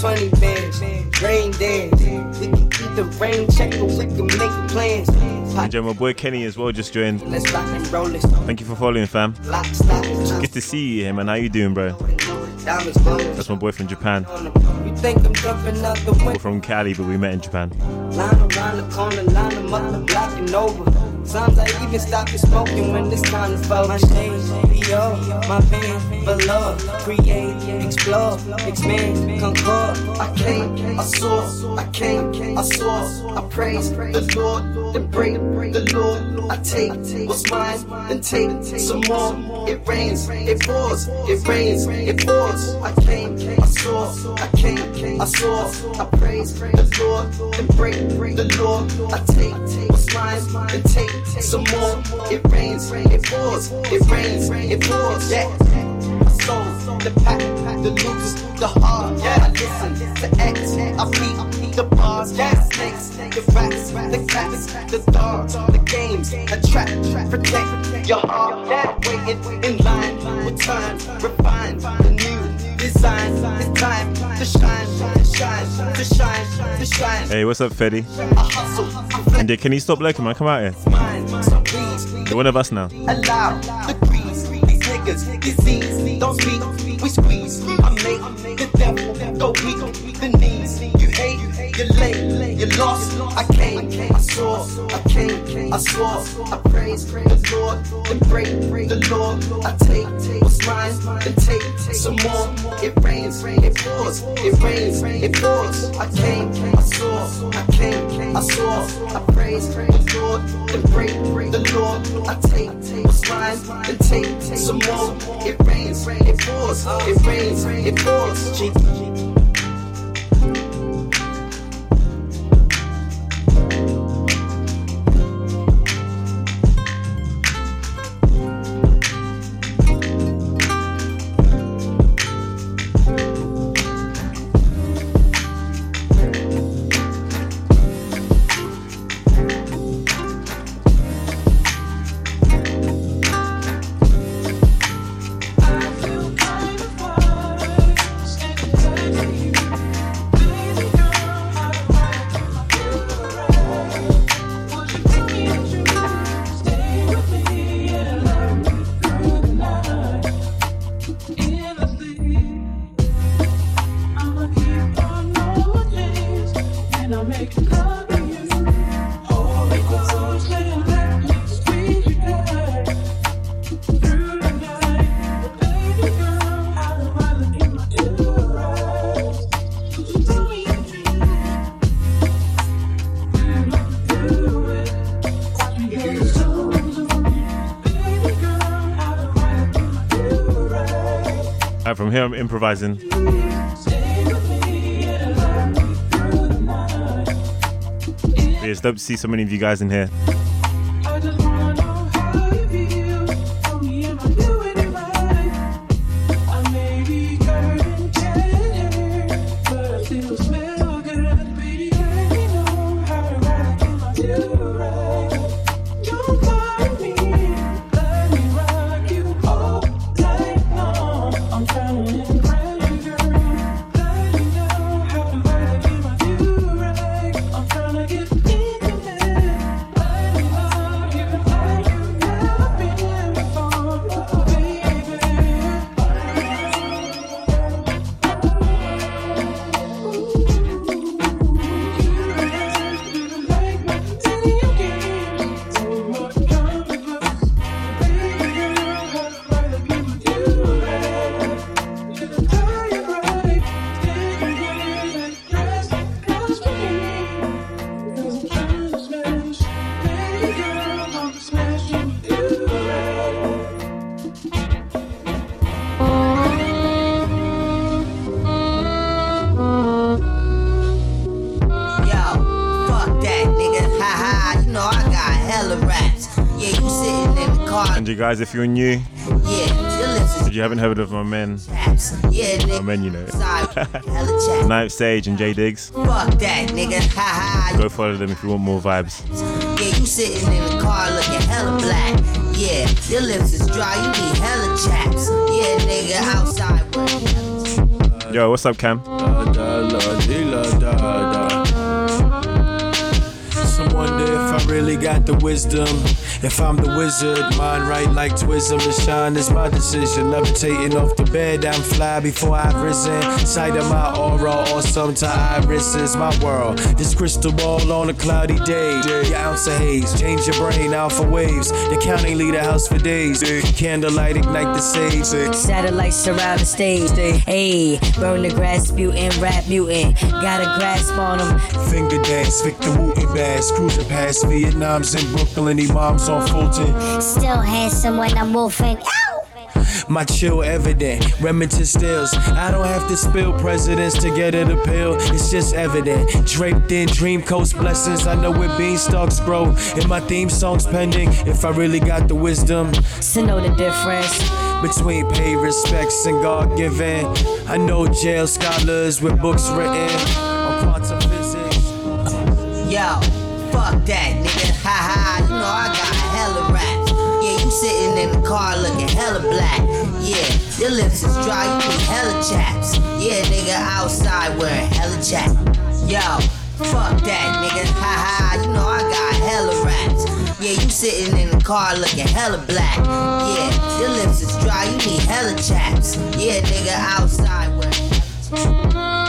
20 bands, rain dance. We can keep the rain check, we can make plans. And Joe, my boy Kenny as well just joined. Let's rock and roll this. Thank you for following, fam. Lock, Good to see you here, man. How you doing, bro? That's my boy from Japan. You think I'm jumping out the We're from Cali, but we met in Japan. Line around the corner, line them up, the block and over. Sometimes I even stop the smoking when it's time to fall. My shades, Dior, my band, below. Create, explore, expand, concord. I came, I saw, I came, I saw. I praise the Lord, then break the Lord. I take what's mine, then take some more. It rains, it pours, it rains, it pours. I came, I saw, I came, I saw. I praise the Lord, then break the Lord. I take what's mine, then take some more. It rains, it pours, it rains, it pours. Yeah. My the pack, the loose, the hard. Yeah, I listen to X, I beat the bars, yeah, snakes, the rats, the cats, the dogs, the games, attract, protect your heart. Yeah, waiting in line with time, refine the new Hey, what's up, Fetty? And can you stop lurking, man? Come out here. mine, so please You're one of us now. allow the breeze. These niggas, disease, don't speak, we squeeze. I make I saw, I came, I saw. I praise the Lord, then break the Lord. I take what's mine, then take some more. It rains, it pours, it rains, it pours. I came, I saw, I came, I saw. I praise the Lord, then break the Lord. I take what's mine, then take some more. It rains, it pours, it rains, it pours. From here I'm improvising. Yeah, it's dope to see so many of you guys in here. Guys, if you're new, if you haven't heard of my men. My men, you know. [LAUGHS] Night Stage and J Diggs. Go follow them if you want more vibes. Yeah, you sitting in the car looking hella black. Yeah, your lips is dry. You need hella chaps. Yeah, nigga, outside. Yo, what's up, Cam? Some wonder if I really got the wisdom. If I'm the wizard, mind right like Twism to shine is my decision. Levitating off the bed, I'm fly before I've risen. Sight of my aura, awesome to iris is my world. This crystal ball on a cloudy day. Your ounce of haze, change your brain, alpha waves. The county lead a house for days. Candlelight ignite the sage. Satellites surround the stage. Hey, burn the grass, mutant, rap mutant. Got a grasp on them. Finger dance, Victor Wooten bass, cruising past Vietnam's in Brooklyn, Imams on Fulton. Still handsome when I'm moving. My chill evident, Remington stills. I don't have to spill presidents to get it appeal. It's just evident. Draped in dream coast blessings. I know where beanstalks grow. And my theme song's pending. If I really got the wisdom. So know the difference. Between pay respects and God given. I know jail scholars with books written on quantum physics. Yo, fuck that, nigga. [LAUGHS] Ha ha. You know I got hella raps. [LAUGHS] Yeah, you sitting in the car looking hella black. Yeah, your lips is dry. You need hella chaps. Yeah, nigga, outside wearing hella chaps. Yo, fuck that, nigga. Ha ha. You know I got hella raps. Yeah, you sitting in the car looking hella black. Yeah, your lips is dry. You need hella chaps. Yeah, nigga, outside wearing. Fuck that.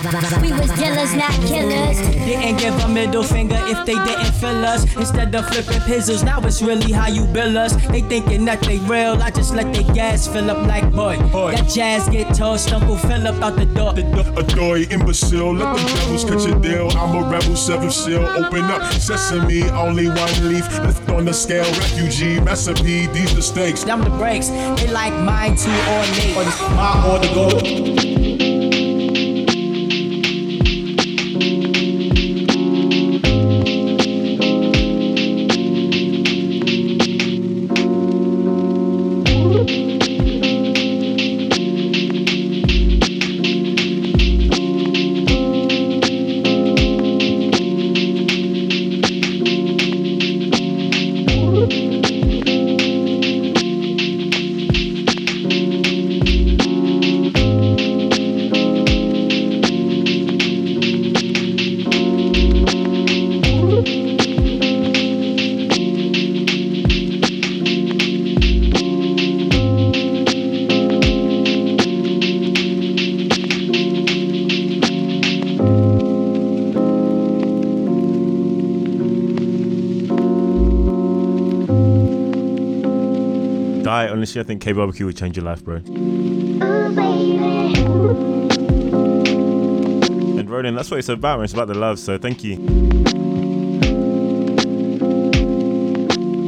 We was dealers, not killers. Didn't give a middle finger if they didn't feel us. Instead of flipping pizzles, now it's really how you bill us. They thinking that they real, I just let they gas fill up like boy. boy. That jazz get tossed, Uncle Philip out the door. A Adoy, imbecile, let the devils catch a deal. I'm a rebel, seventh seal. Open up, sesame, only one leaf. Lift on the scale, refugee, recipe, these the stakes. Dumb the brakes, they like mine too ornate. My order go. Honestly, I think K Barbecue would change your life, bro. And Roland, that's what it's about. It's about the love, so thank you.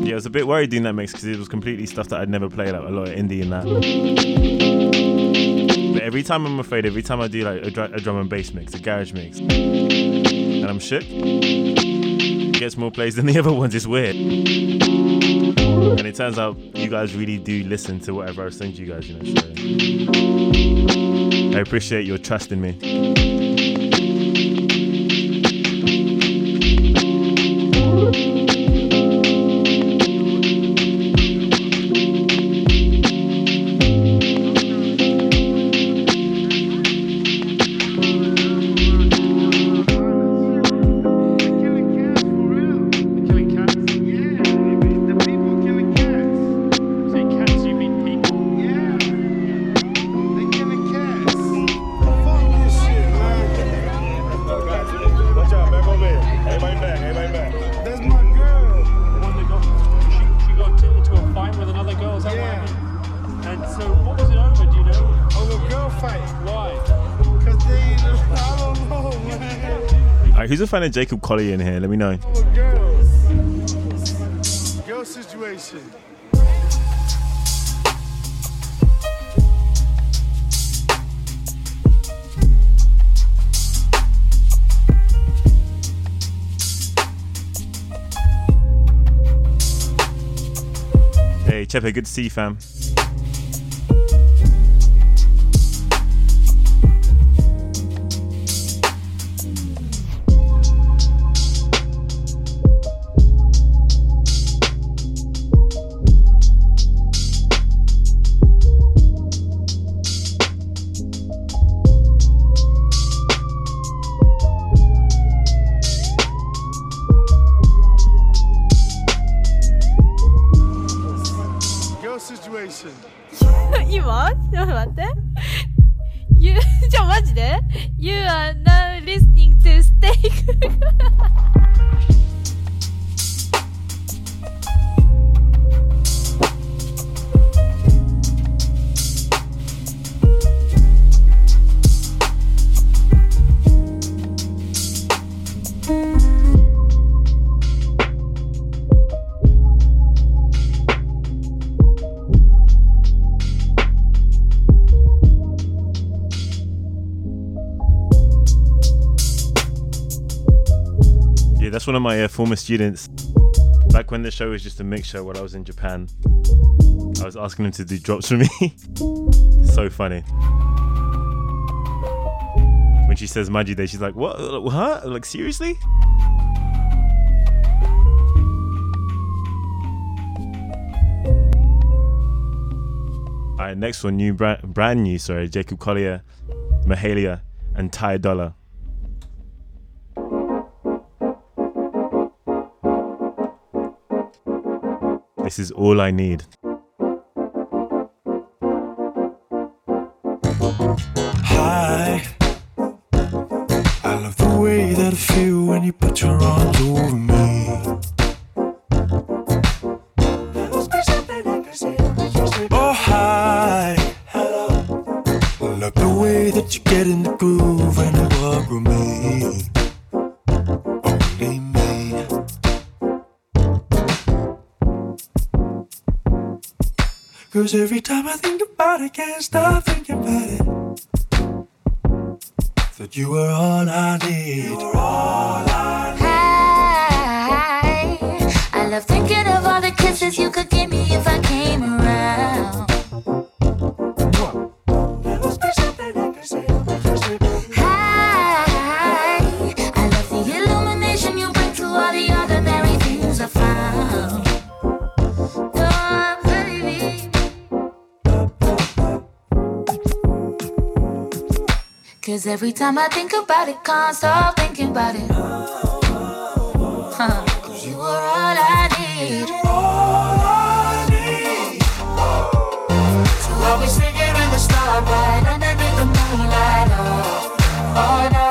Yeah, I was a bit worried doing that mix because it was completely stuff that I'd never played, like a lot of indie and that. But every time I'm afraid, every time I do like a, dr- a drum and bass mix, a garage mix, and I'm shook, it gets more plays than the [LAUGHS] other ones. It's weird. And it turns out you guys really do listen to whatever I send you guys, you know. I appreciate your trust in me. fan of Jacob Collier in here? Let me know. Oh, girl situation. Hey, Chepe, good to see you, fam. 今ちょっと待って。You, ちょ、マジで ?You are now listening to Steak. One of my uh, former students. Back when the show was just a mixture while I was in Japan, I was asking him to do drops for me. [LAUGHS] so funny. When she says maji de, she's like, What? Huh? Like, seriously? Alright, next one, new brand, brand new, sorry, Jacob Collier, Mahalia, and Ty Dolla. This is all I need. Hi. I love the way that I feel when you put your arms over me. Cause every time I think about it, can't stop thinking about it. That you were all I need. Hi. I need. I love thinking of all the kisses you could give me if I came every time I think about it, can't stop thinking about it. Huh. Cause you were all I need. So I'll be singing in the starlight underneath the moonlight. Oh, oh no.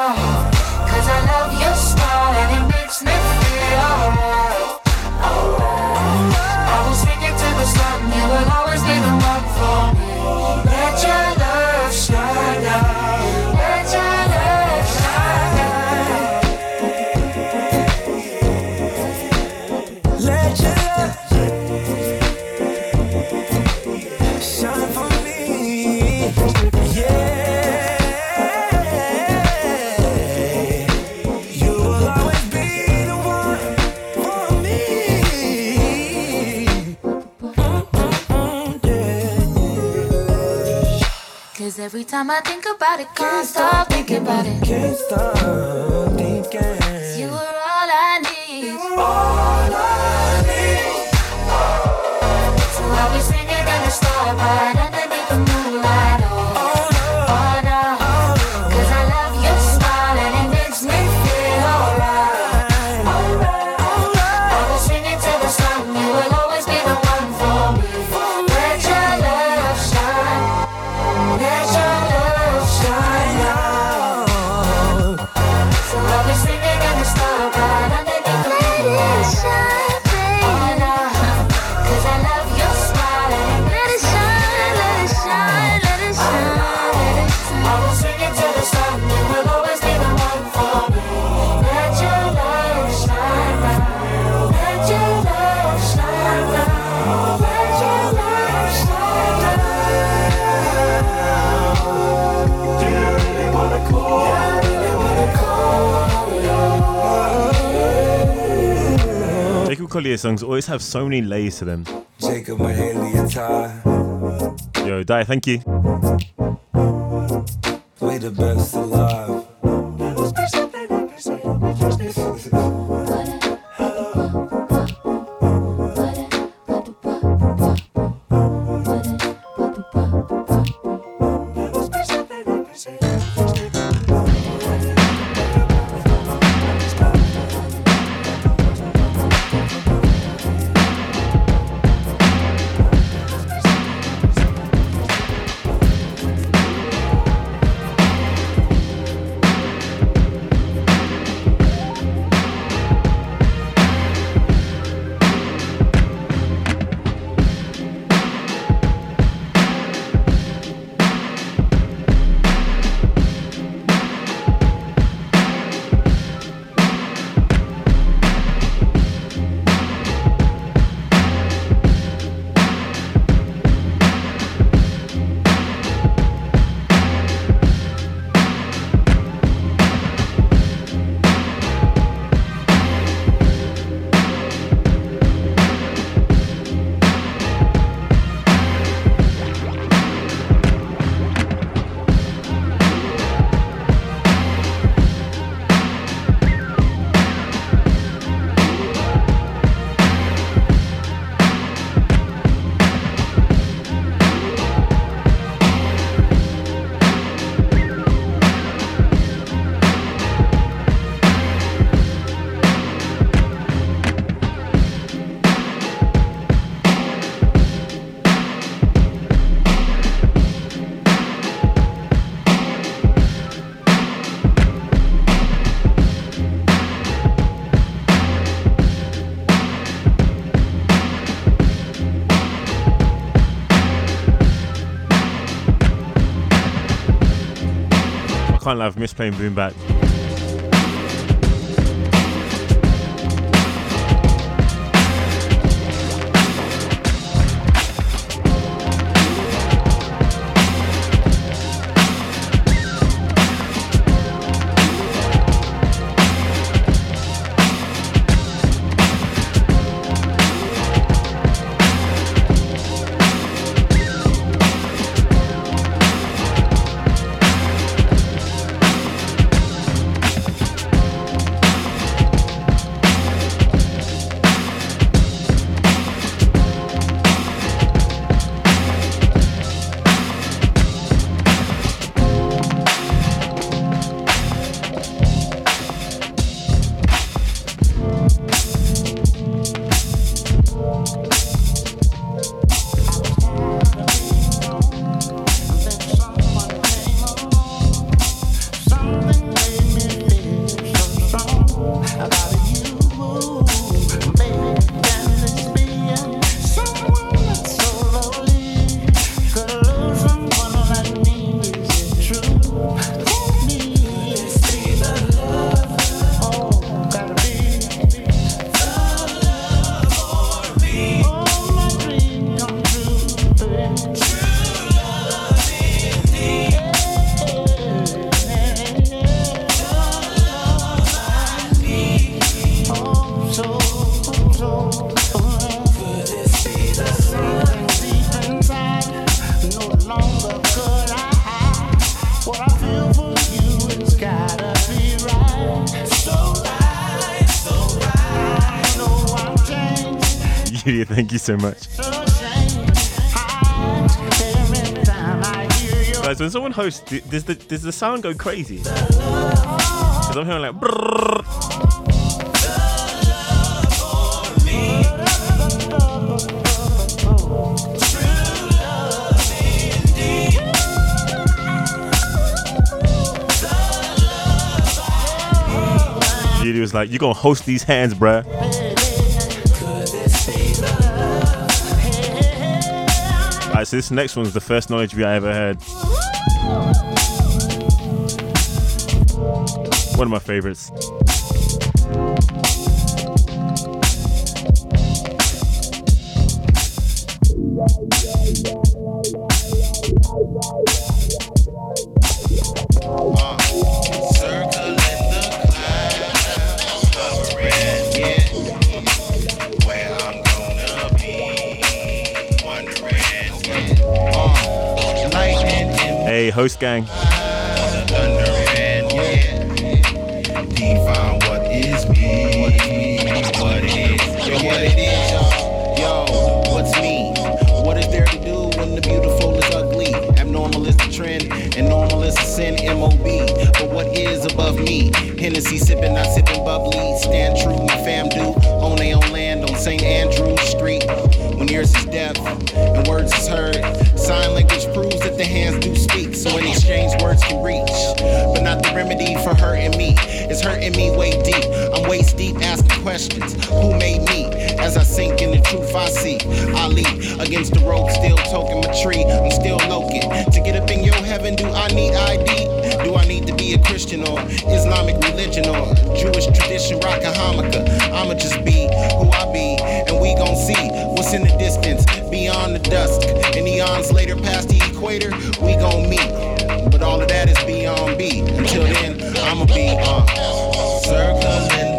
Cause I love your smile and it makes me feel alright. I will sing it to the sun, you will always be the one for me. Every time I think about it, can't stop thinking about it. Can't stop thinking. You were all I need. All I need. So I'll be singing in the starlight Collier songs always have so many layers to them. Jacob and Ty. Yo, Die, thank you. The best can't lie, I've missed playing Boom Bap. Thank you so much. Guys, when someone hosts, does the does the sound go crazy? Because I'm hearing like. brrrr. Julia was like, "You gonna host these hands, bruh?" So this next one's the first knowledge we I ever heard. One of my favorites. Gang. Hurting me way deep. I'm waist deep asking questions. Who made me? As I sink in the truth I see. Ali against the rope, still token my tree. I'm still loking. To get up in your heaven, do I need ID? Do I need to be a Christian or Islamic religion or Jewish tradition? Rockin' Hanukkah. I'ma just be who I be, and we gon' see what's in the distance beyond the dusk. And eons later, past the equator, we gon' meet. All of that is beyond B. Until then, I'ma be uh, circling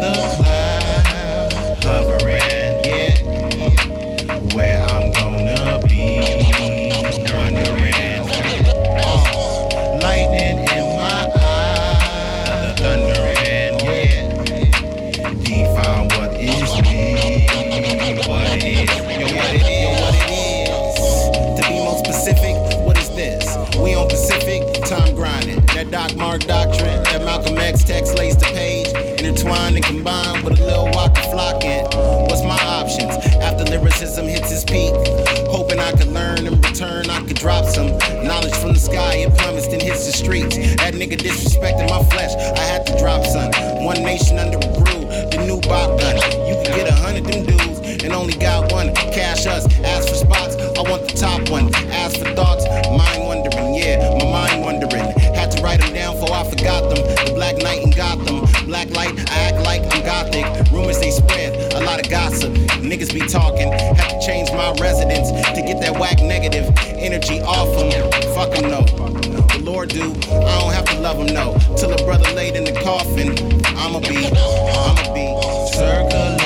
disrespecting my flesh. I had to drop some. One nation under a groove, the new Bop gun. You can get a hundred them dudes and only got one. Cash us, ask for spots. I want the top one. Ask for thoughts, mind wandering. Yeah, my mind wandering. Had to write them down before I forgot them. The Black Knight in Gotham. Black light, I act like I'm gothic. Rumors they spread, a lot of gossip. Niggas be talking. Had to change my residence to get that whack negative energy off them. Fuck them, no. Lord do. I don't have to love him, no. Till a brother laid in the coffin. I'ma be, I'ma be circling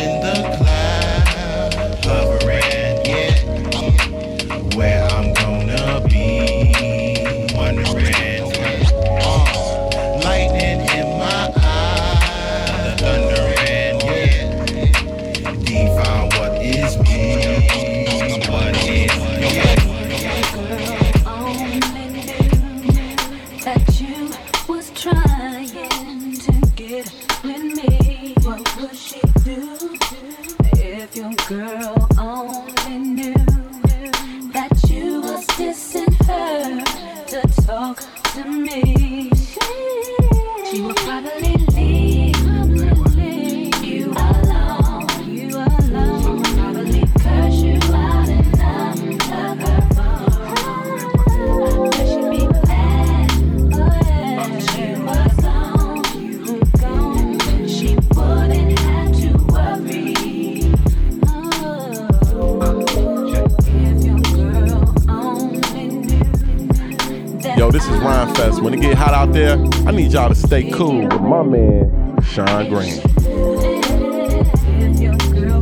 stay cool with my man, Sean Green.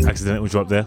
Accidental drop there.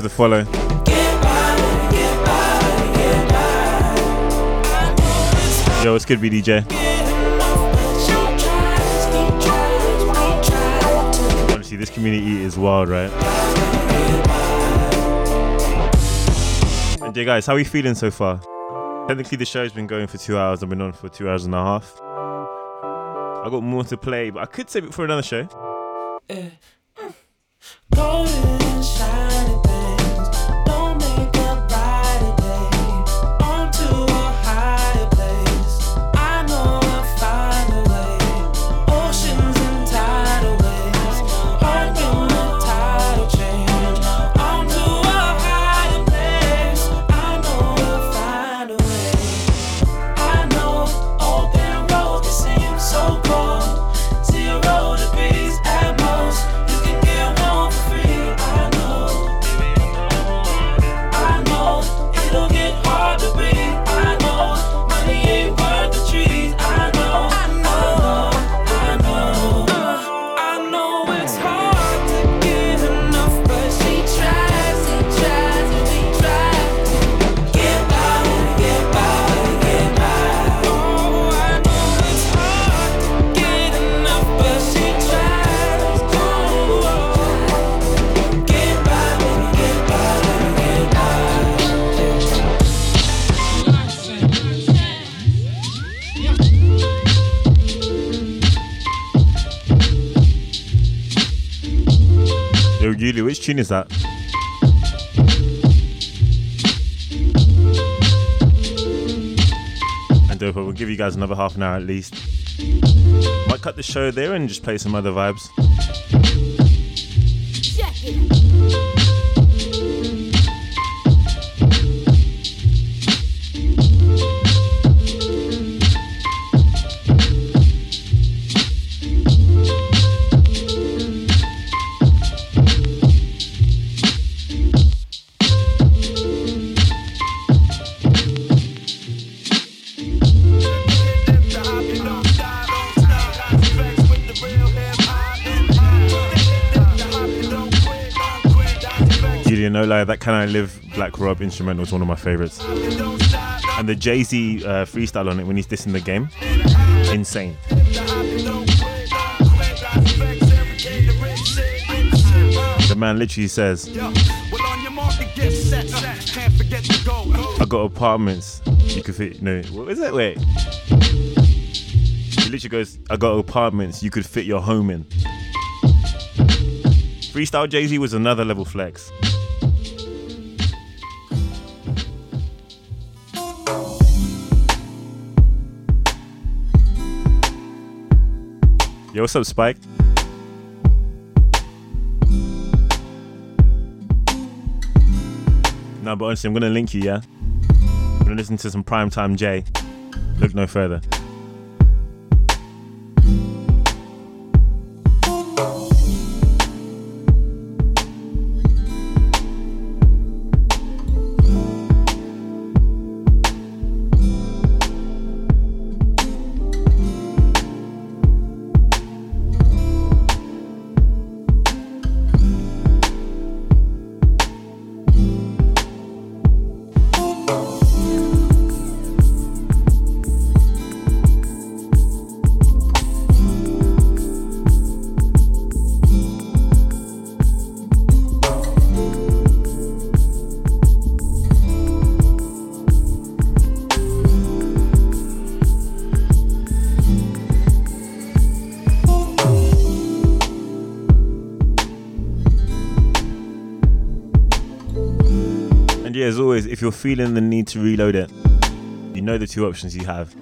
For the follow. Yo, it's good, BDJ. Honestly, this community is wild, right? And yeah, guys, how are we feeling so far? Technically, the show's been going for two hours. I've been on for two hours and a half. I got more to play, but I could save it for another show. Eh. Mm. Golden shiny tune is that? And dope, we'll give you guys another half an hour at least. Might cut the show there and just play some other vibes. Rob instrumental is one of my favorites. And the Jay Z uh, freestyle on it when he's dissing the game, insane. The man literally says, I got apartments. You could fit. No, what is it? Wait. He literally goes, I got apartments you could fit your home in. Freestyle Jay Z was another level flex. Yo, what's up, Spike? No, but honestly, I'm gonna link you, yeah? I'm gonna listen to some Primetime J. Look no further. If you're feeling the need to reload it, you know the two options you have.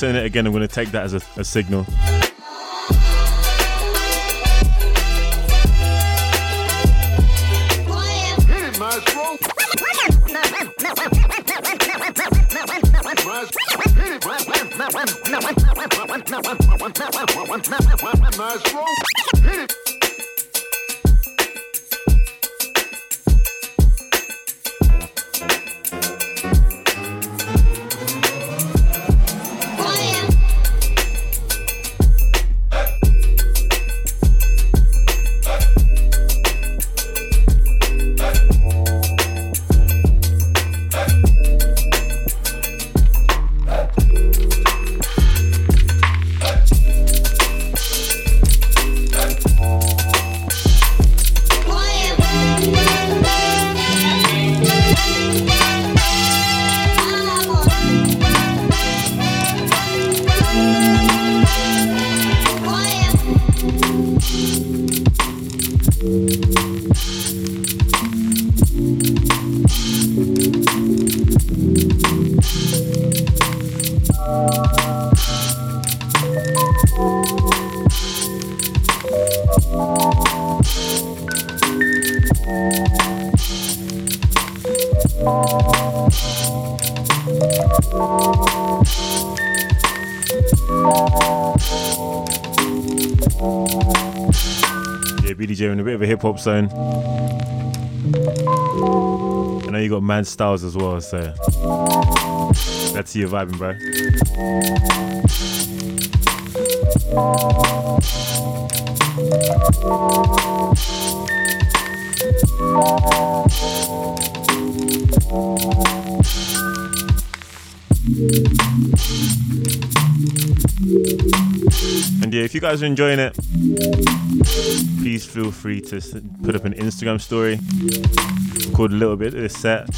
Send it again, I'm going to take that as a, a signal. I know you got mad styles as well, so that's your vibing, bro. You guys are enjoying it, please feel free to put up an Instagram story. Record a little bit of this set.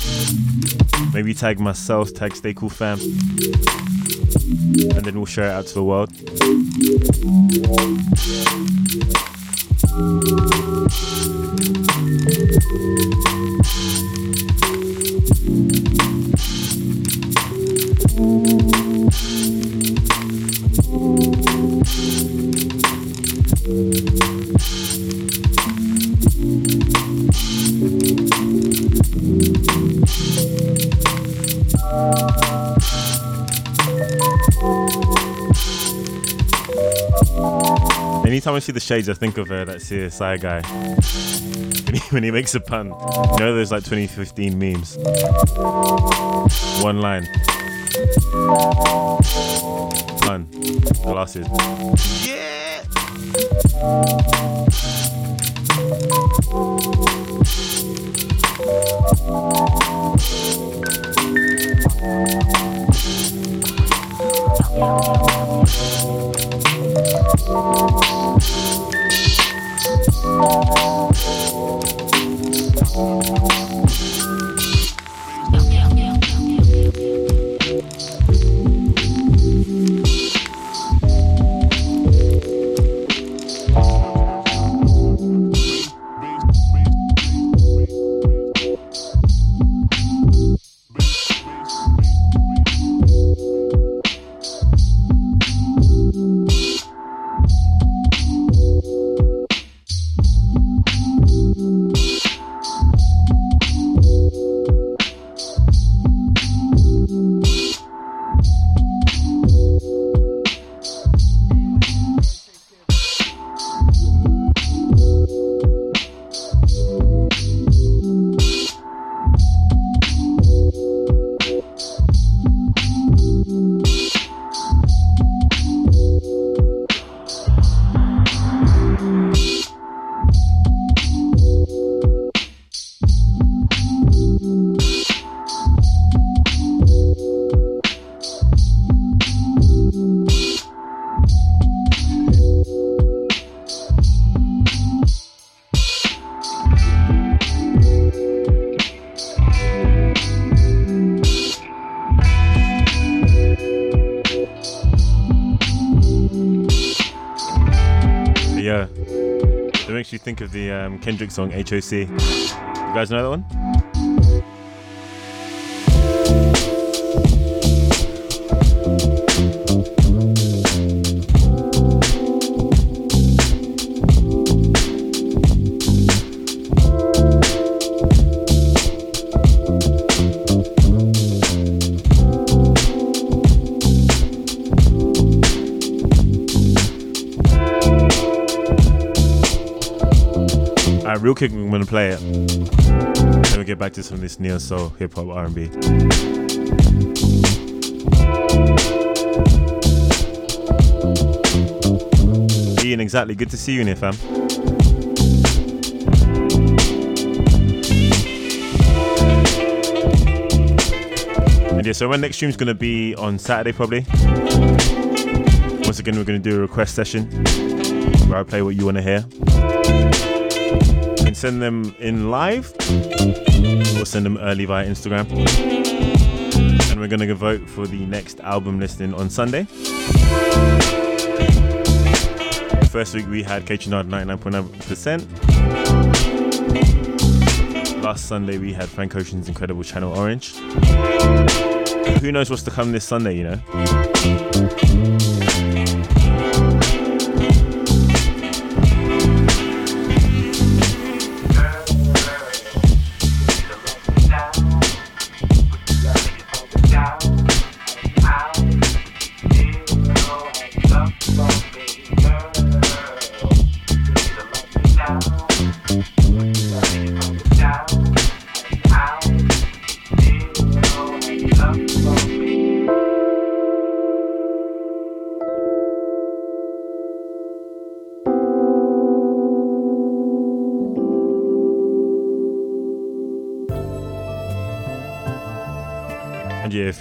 Maybe tag myself, tag Stay Cool Fam. And then we'll share it out to the world. See the shades, I think of uh, that CSI guy. When he, [LAUGHS] when he makes a pun. You know those like 2015 memes? One line. Pun. Glasses. But think of the um, Kendrick song HOC. You guys know that one? I'm gonna play it. Then we get back to some of this neo soul, hip hop, R&B. Ian, exactly. Good to see you in here, fam. And yeah, so my next stream's gonna be on Saturday, probably. Once again, we're gonna do a request session where I play what you want to hear. Send them in live or send them early via Instagram. And we're gonna vote for the next album listing on Sunday. First week we had Kaytranada 99.9%. Last Sunday we had Frank Ocean's incredible Channel Orange. Who knows what's to come this Sunday, you know?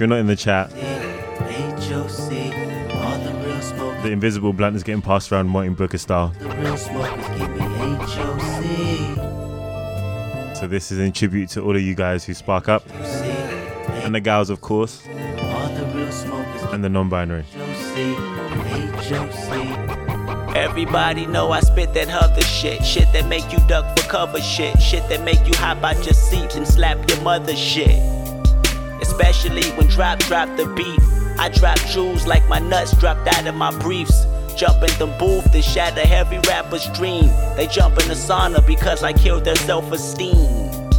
You're not in the chat, the invisible blunt is getting passed around Martin Booker style. So this is in tribute to all of you guys who spark up. And the gals, of course. And the non-binary. Everybody know I spit that other shit. Shit that make you duck for cover shit. Shit that make you hop out your seat and slap your mother shit. Especially when drop drop the beat. I drop jewels like my nuts dropped out of my briefs. Jump in the booth to shatter every rapper's dream. They jump in the sauna because I killed their self-esteem.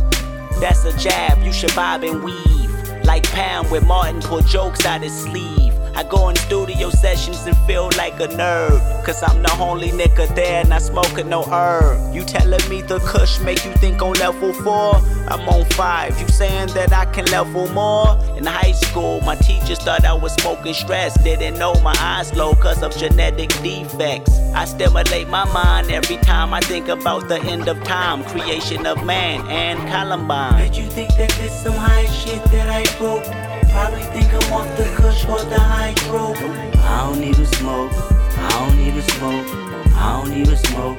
That's a jab, you should bob and weave. Like Pam with Martin pull jokes out his sleeve. I go in studio sessions and feel like a nerd. Cause I'm the only nigga there not smoking no herb. You telling me the kush make you think on level four? I'm on five. You saying that I can level more? In high school, my teachers thought I was smoking stress. Didn't know my eyes low cause of genetic defects. I stimulate my mind every time I think about the end of time, creation of man and Columbine. Bet you think that this some high shit that I wrote? Probably think I'm off the kush or the hydro. I don't even smoke. I don't even smoke. I don't even smoke.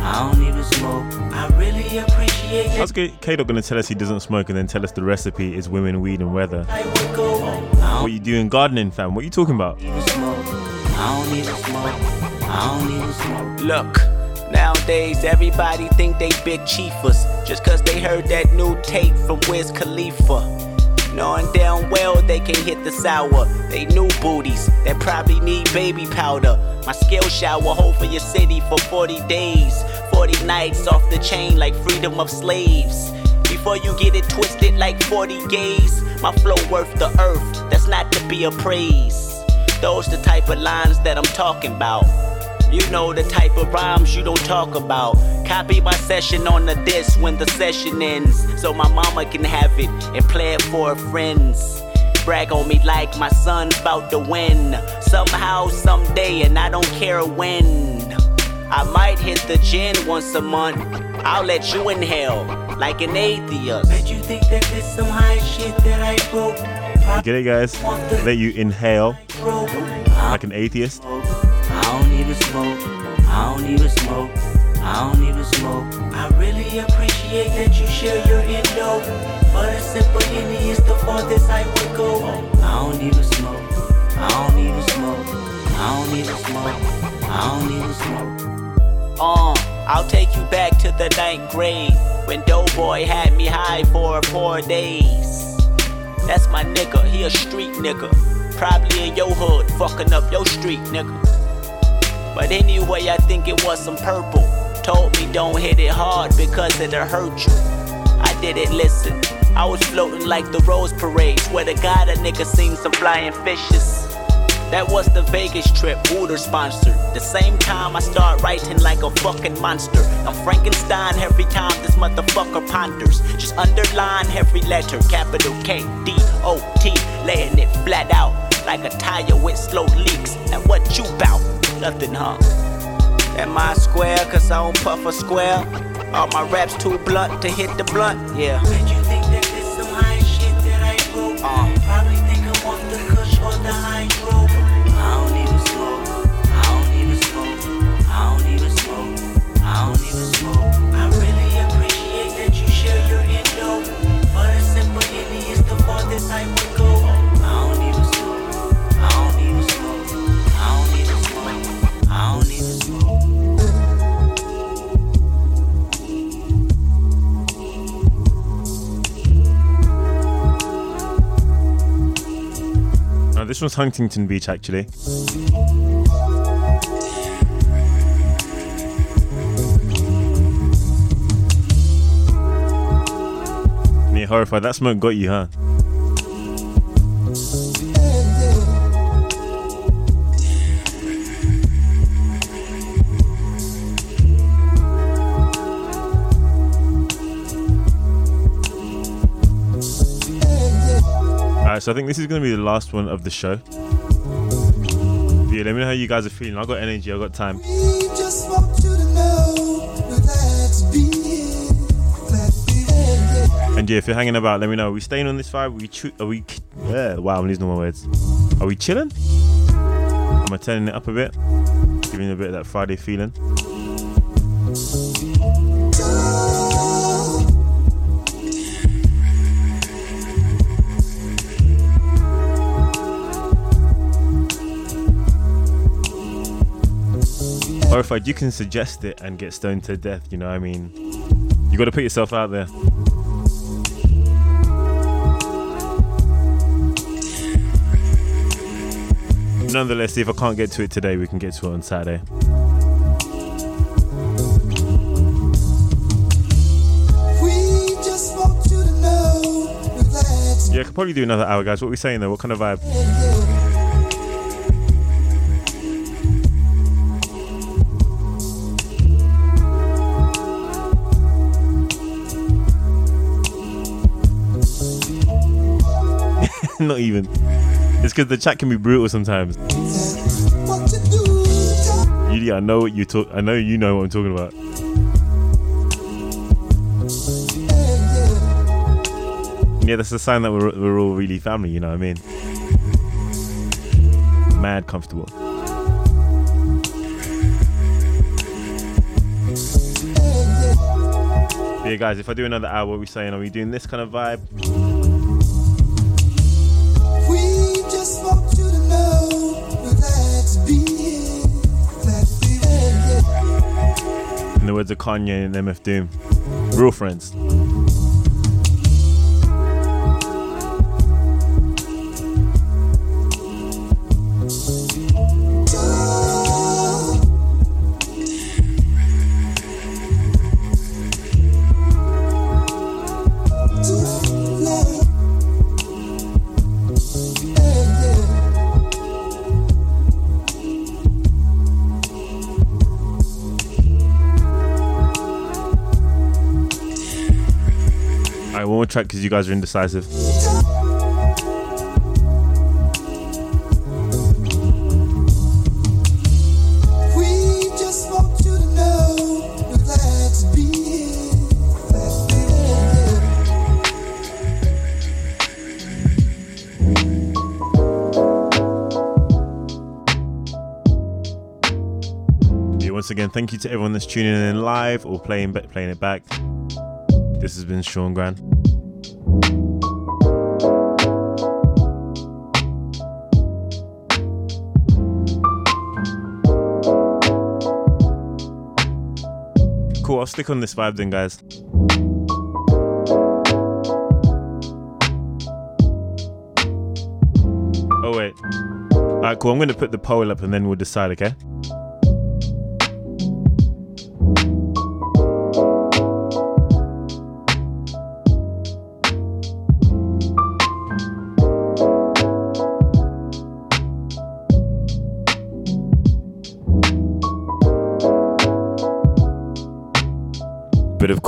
I don't even smoke. I really appreciate How's K-Dog gonna tell us he doesn't smoke and then tell us the recipe is women, weed, and weather? I would go. What you doing gardening, fam? What are you talking about? I don't even smoke. I don't even smoke. Look, nowadays everybody think they big chiefers just cause they heard that new tape from Wiz Khalifa. Knowing damn well they can hit the sour. They new booties that probably need baby powder. My skill shower hold for your city for 40 days. 40 nights off the chain like freedom of slaves. Before you get it twisted like 40 gays, my flow worth the earth. That's not to be appraised. Those the type of lines that I'm talking about. You know the type of rhymes you don't talk about. Copy my session on the disc when the session ends, so my mama can have it and play it for her friends. Brag on me like my son's about to win. Somehow, someday, and I don't care when. I might hit the gin once a month. I'll let you inhale like an atheist. Bet you think that this some high shit that I wrote? You get it, guys? Let you inhale like an atheist. I don't even smoke. I don't even smoke. I don't even smoke. I really appreciate that you share your endo. But a simple Henny is the farthest I would go. I don't even smoke. I don't even smoke. I don't even smoke. I don't even smoke. Uh, I'll take you back to the ninth grade when Doughboy had me high for four days. That's my nigga, he a street nigga. Probably in your hood, fucking up your street, nigga. But anyway, I think it was some purple. Told me don't hit it hard because it'll hurt you. I didn't listen. I was floating like the Rose Parade. Swear to God, a nigga seen some flying fishes. That was the Vegas trip, Wooter sponsored. The same time I start writing like a fucking monster. I'm Frankenstein every time this motherfucker ponders. Just underline every letter, capital K D O T, laying it flat out like a tire with slow leaks. And what you bout? Nothing, huh? Am I square? Cause I don't puff a square. Are my raps too blunt to hit the blunt? Yeah. You think that this some high shit that I wrote? This was Huntington Beach, actually. Me horrified. That smoke got you, huh? Alright, so I think this is going to be the last one of the show. Yeah, let me know how you guys are feeling. I got energy, I got time. Just want you to know we're glad to be here. Glad to be here. And yeah, if you're hanging about, let me know. Are we staying on this vibe? Are we, chu- are we, yeah, wow, I'm losing my words. Are we chilling? Am I turning it up a bit? Giving a bit of that Friday feeling. Horrified, you can suggest it and get stoned to death, you know what I mean? You gotta put yourself out there. Nonetheless, if I can't get to it today, we can get to it on Saturday. We just want you to know we're glad to Yeah, I could probably do another hour, guys. What are we saying though? What kind of vibe? [LAUGHS] Not even. It's because the chat can be brutal sometimes. Yudi, I know what you talk. I know you know what I'm talking about. Yeah, that's a sign that we're, we're all really family. You know what I mean? Mad comfortable. Yeah, guys. If I do another hour, what are we saying? Are we doing this kind of vibe? In the words of Kanye and MF Doom, real friends. Track because you guys are indecisive. We just want you to know we're glad to be here. Glad to be here. Yeah, once again, thank you to everyone that's tuning in live or playing playing it back. This has been Sean Gran. Cool, I'll stick on this vibe then, guys. Oh, wait. Alright, cool. I'm going to put the poll up and then we'll decide, okay?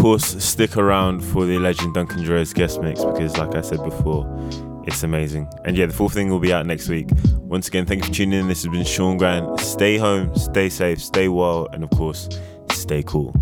Course, stick around for the legend Duncan Dro's guest mix because, like I said before, it's amazing. And yeah, the full thing will be out next week. Once again, thank you for tuning in. This has been Sean Grant. Stay home, stay safe, stay well, and of course, stay cool.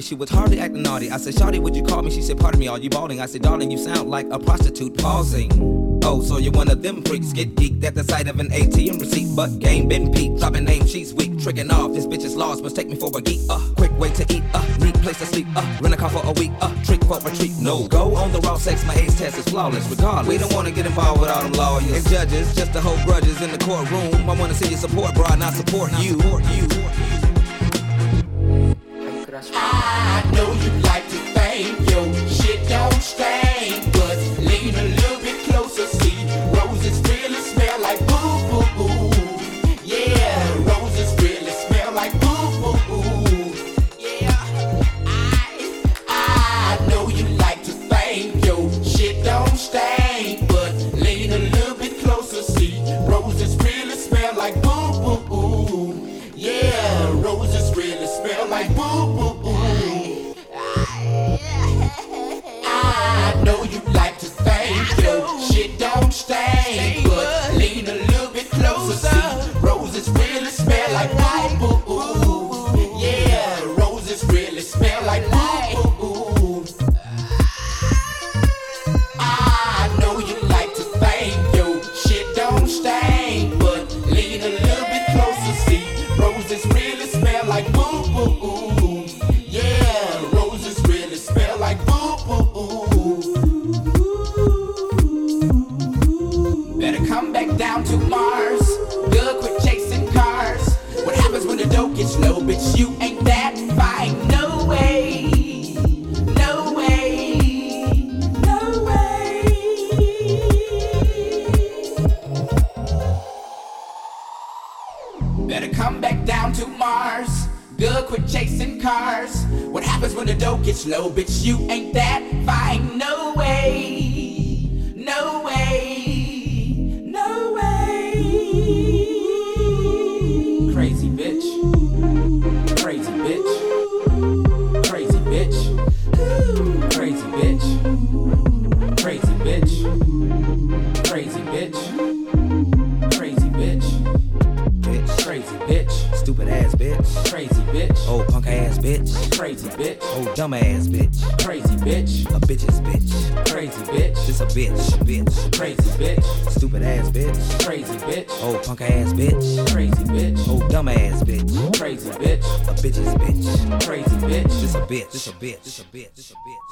party. She was hardly acting naughty. I said, Shawty, would you call me? She said, Pardon me, are you balding? I said, Darling, you sound like a prostitute pausing. Oh, so you're one of them freaks. Get geeked at the sight of an ATM receipt. But game been peaked. Dropping name, she's weak. Tricking off. This bitch is lost. Must take me for a geek. Uh, quick way to eat. Uh, place to sleep. Uh, rent a car for a week. Uh, trick for a treat. No go on the raw sex. My AIDS test is flawless. Regardless, we don't want to get involved with all them lawyers and judges. Just to hold grudges in the courtroom. I want to see you support, bro, not support you. Support you. bitch. A bitch.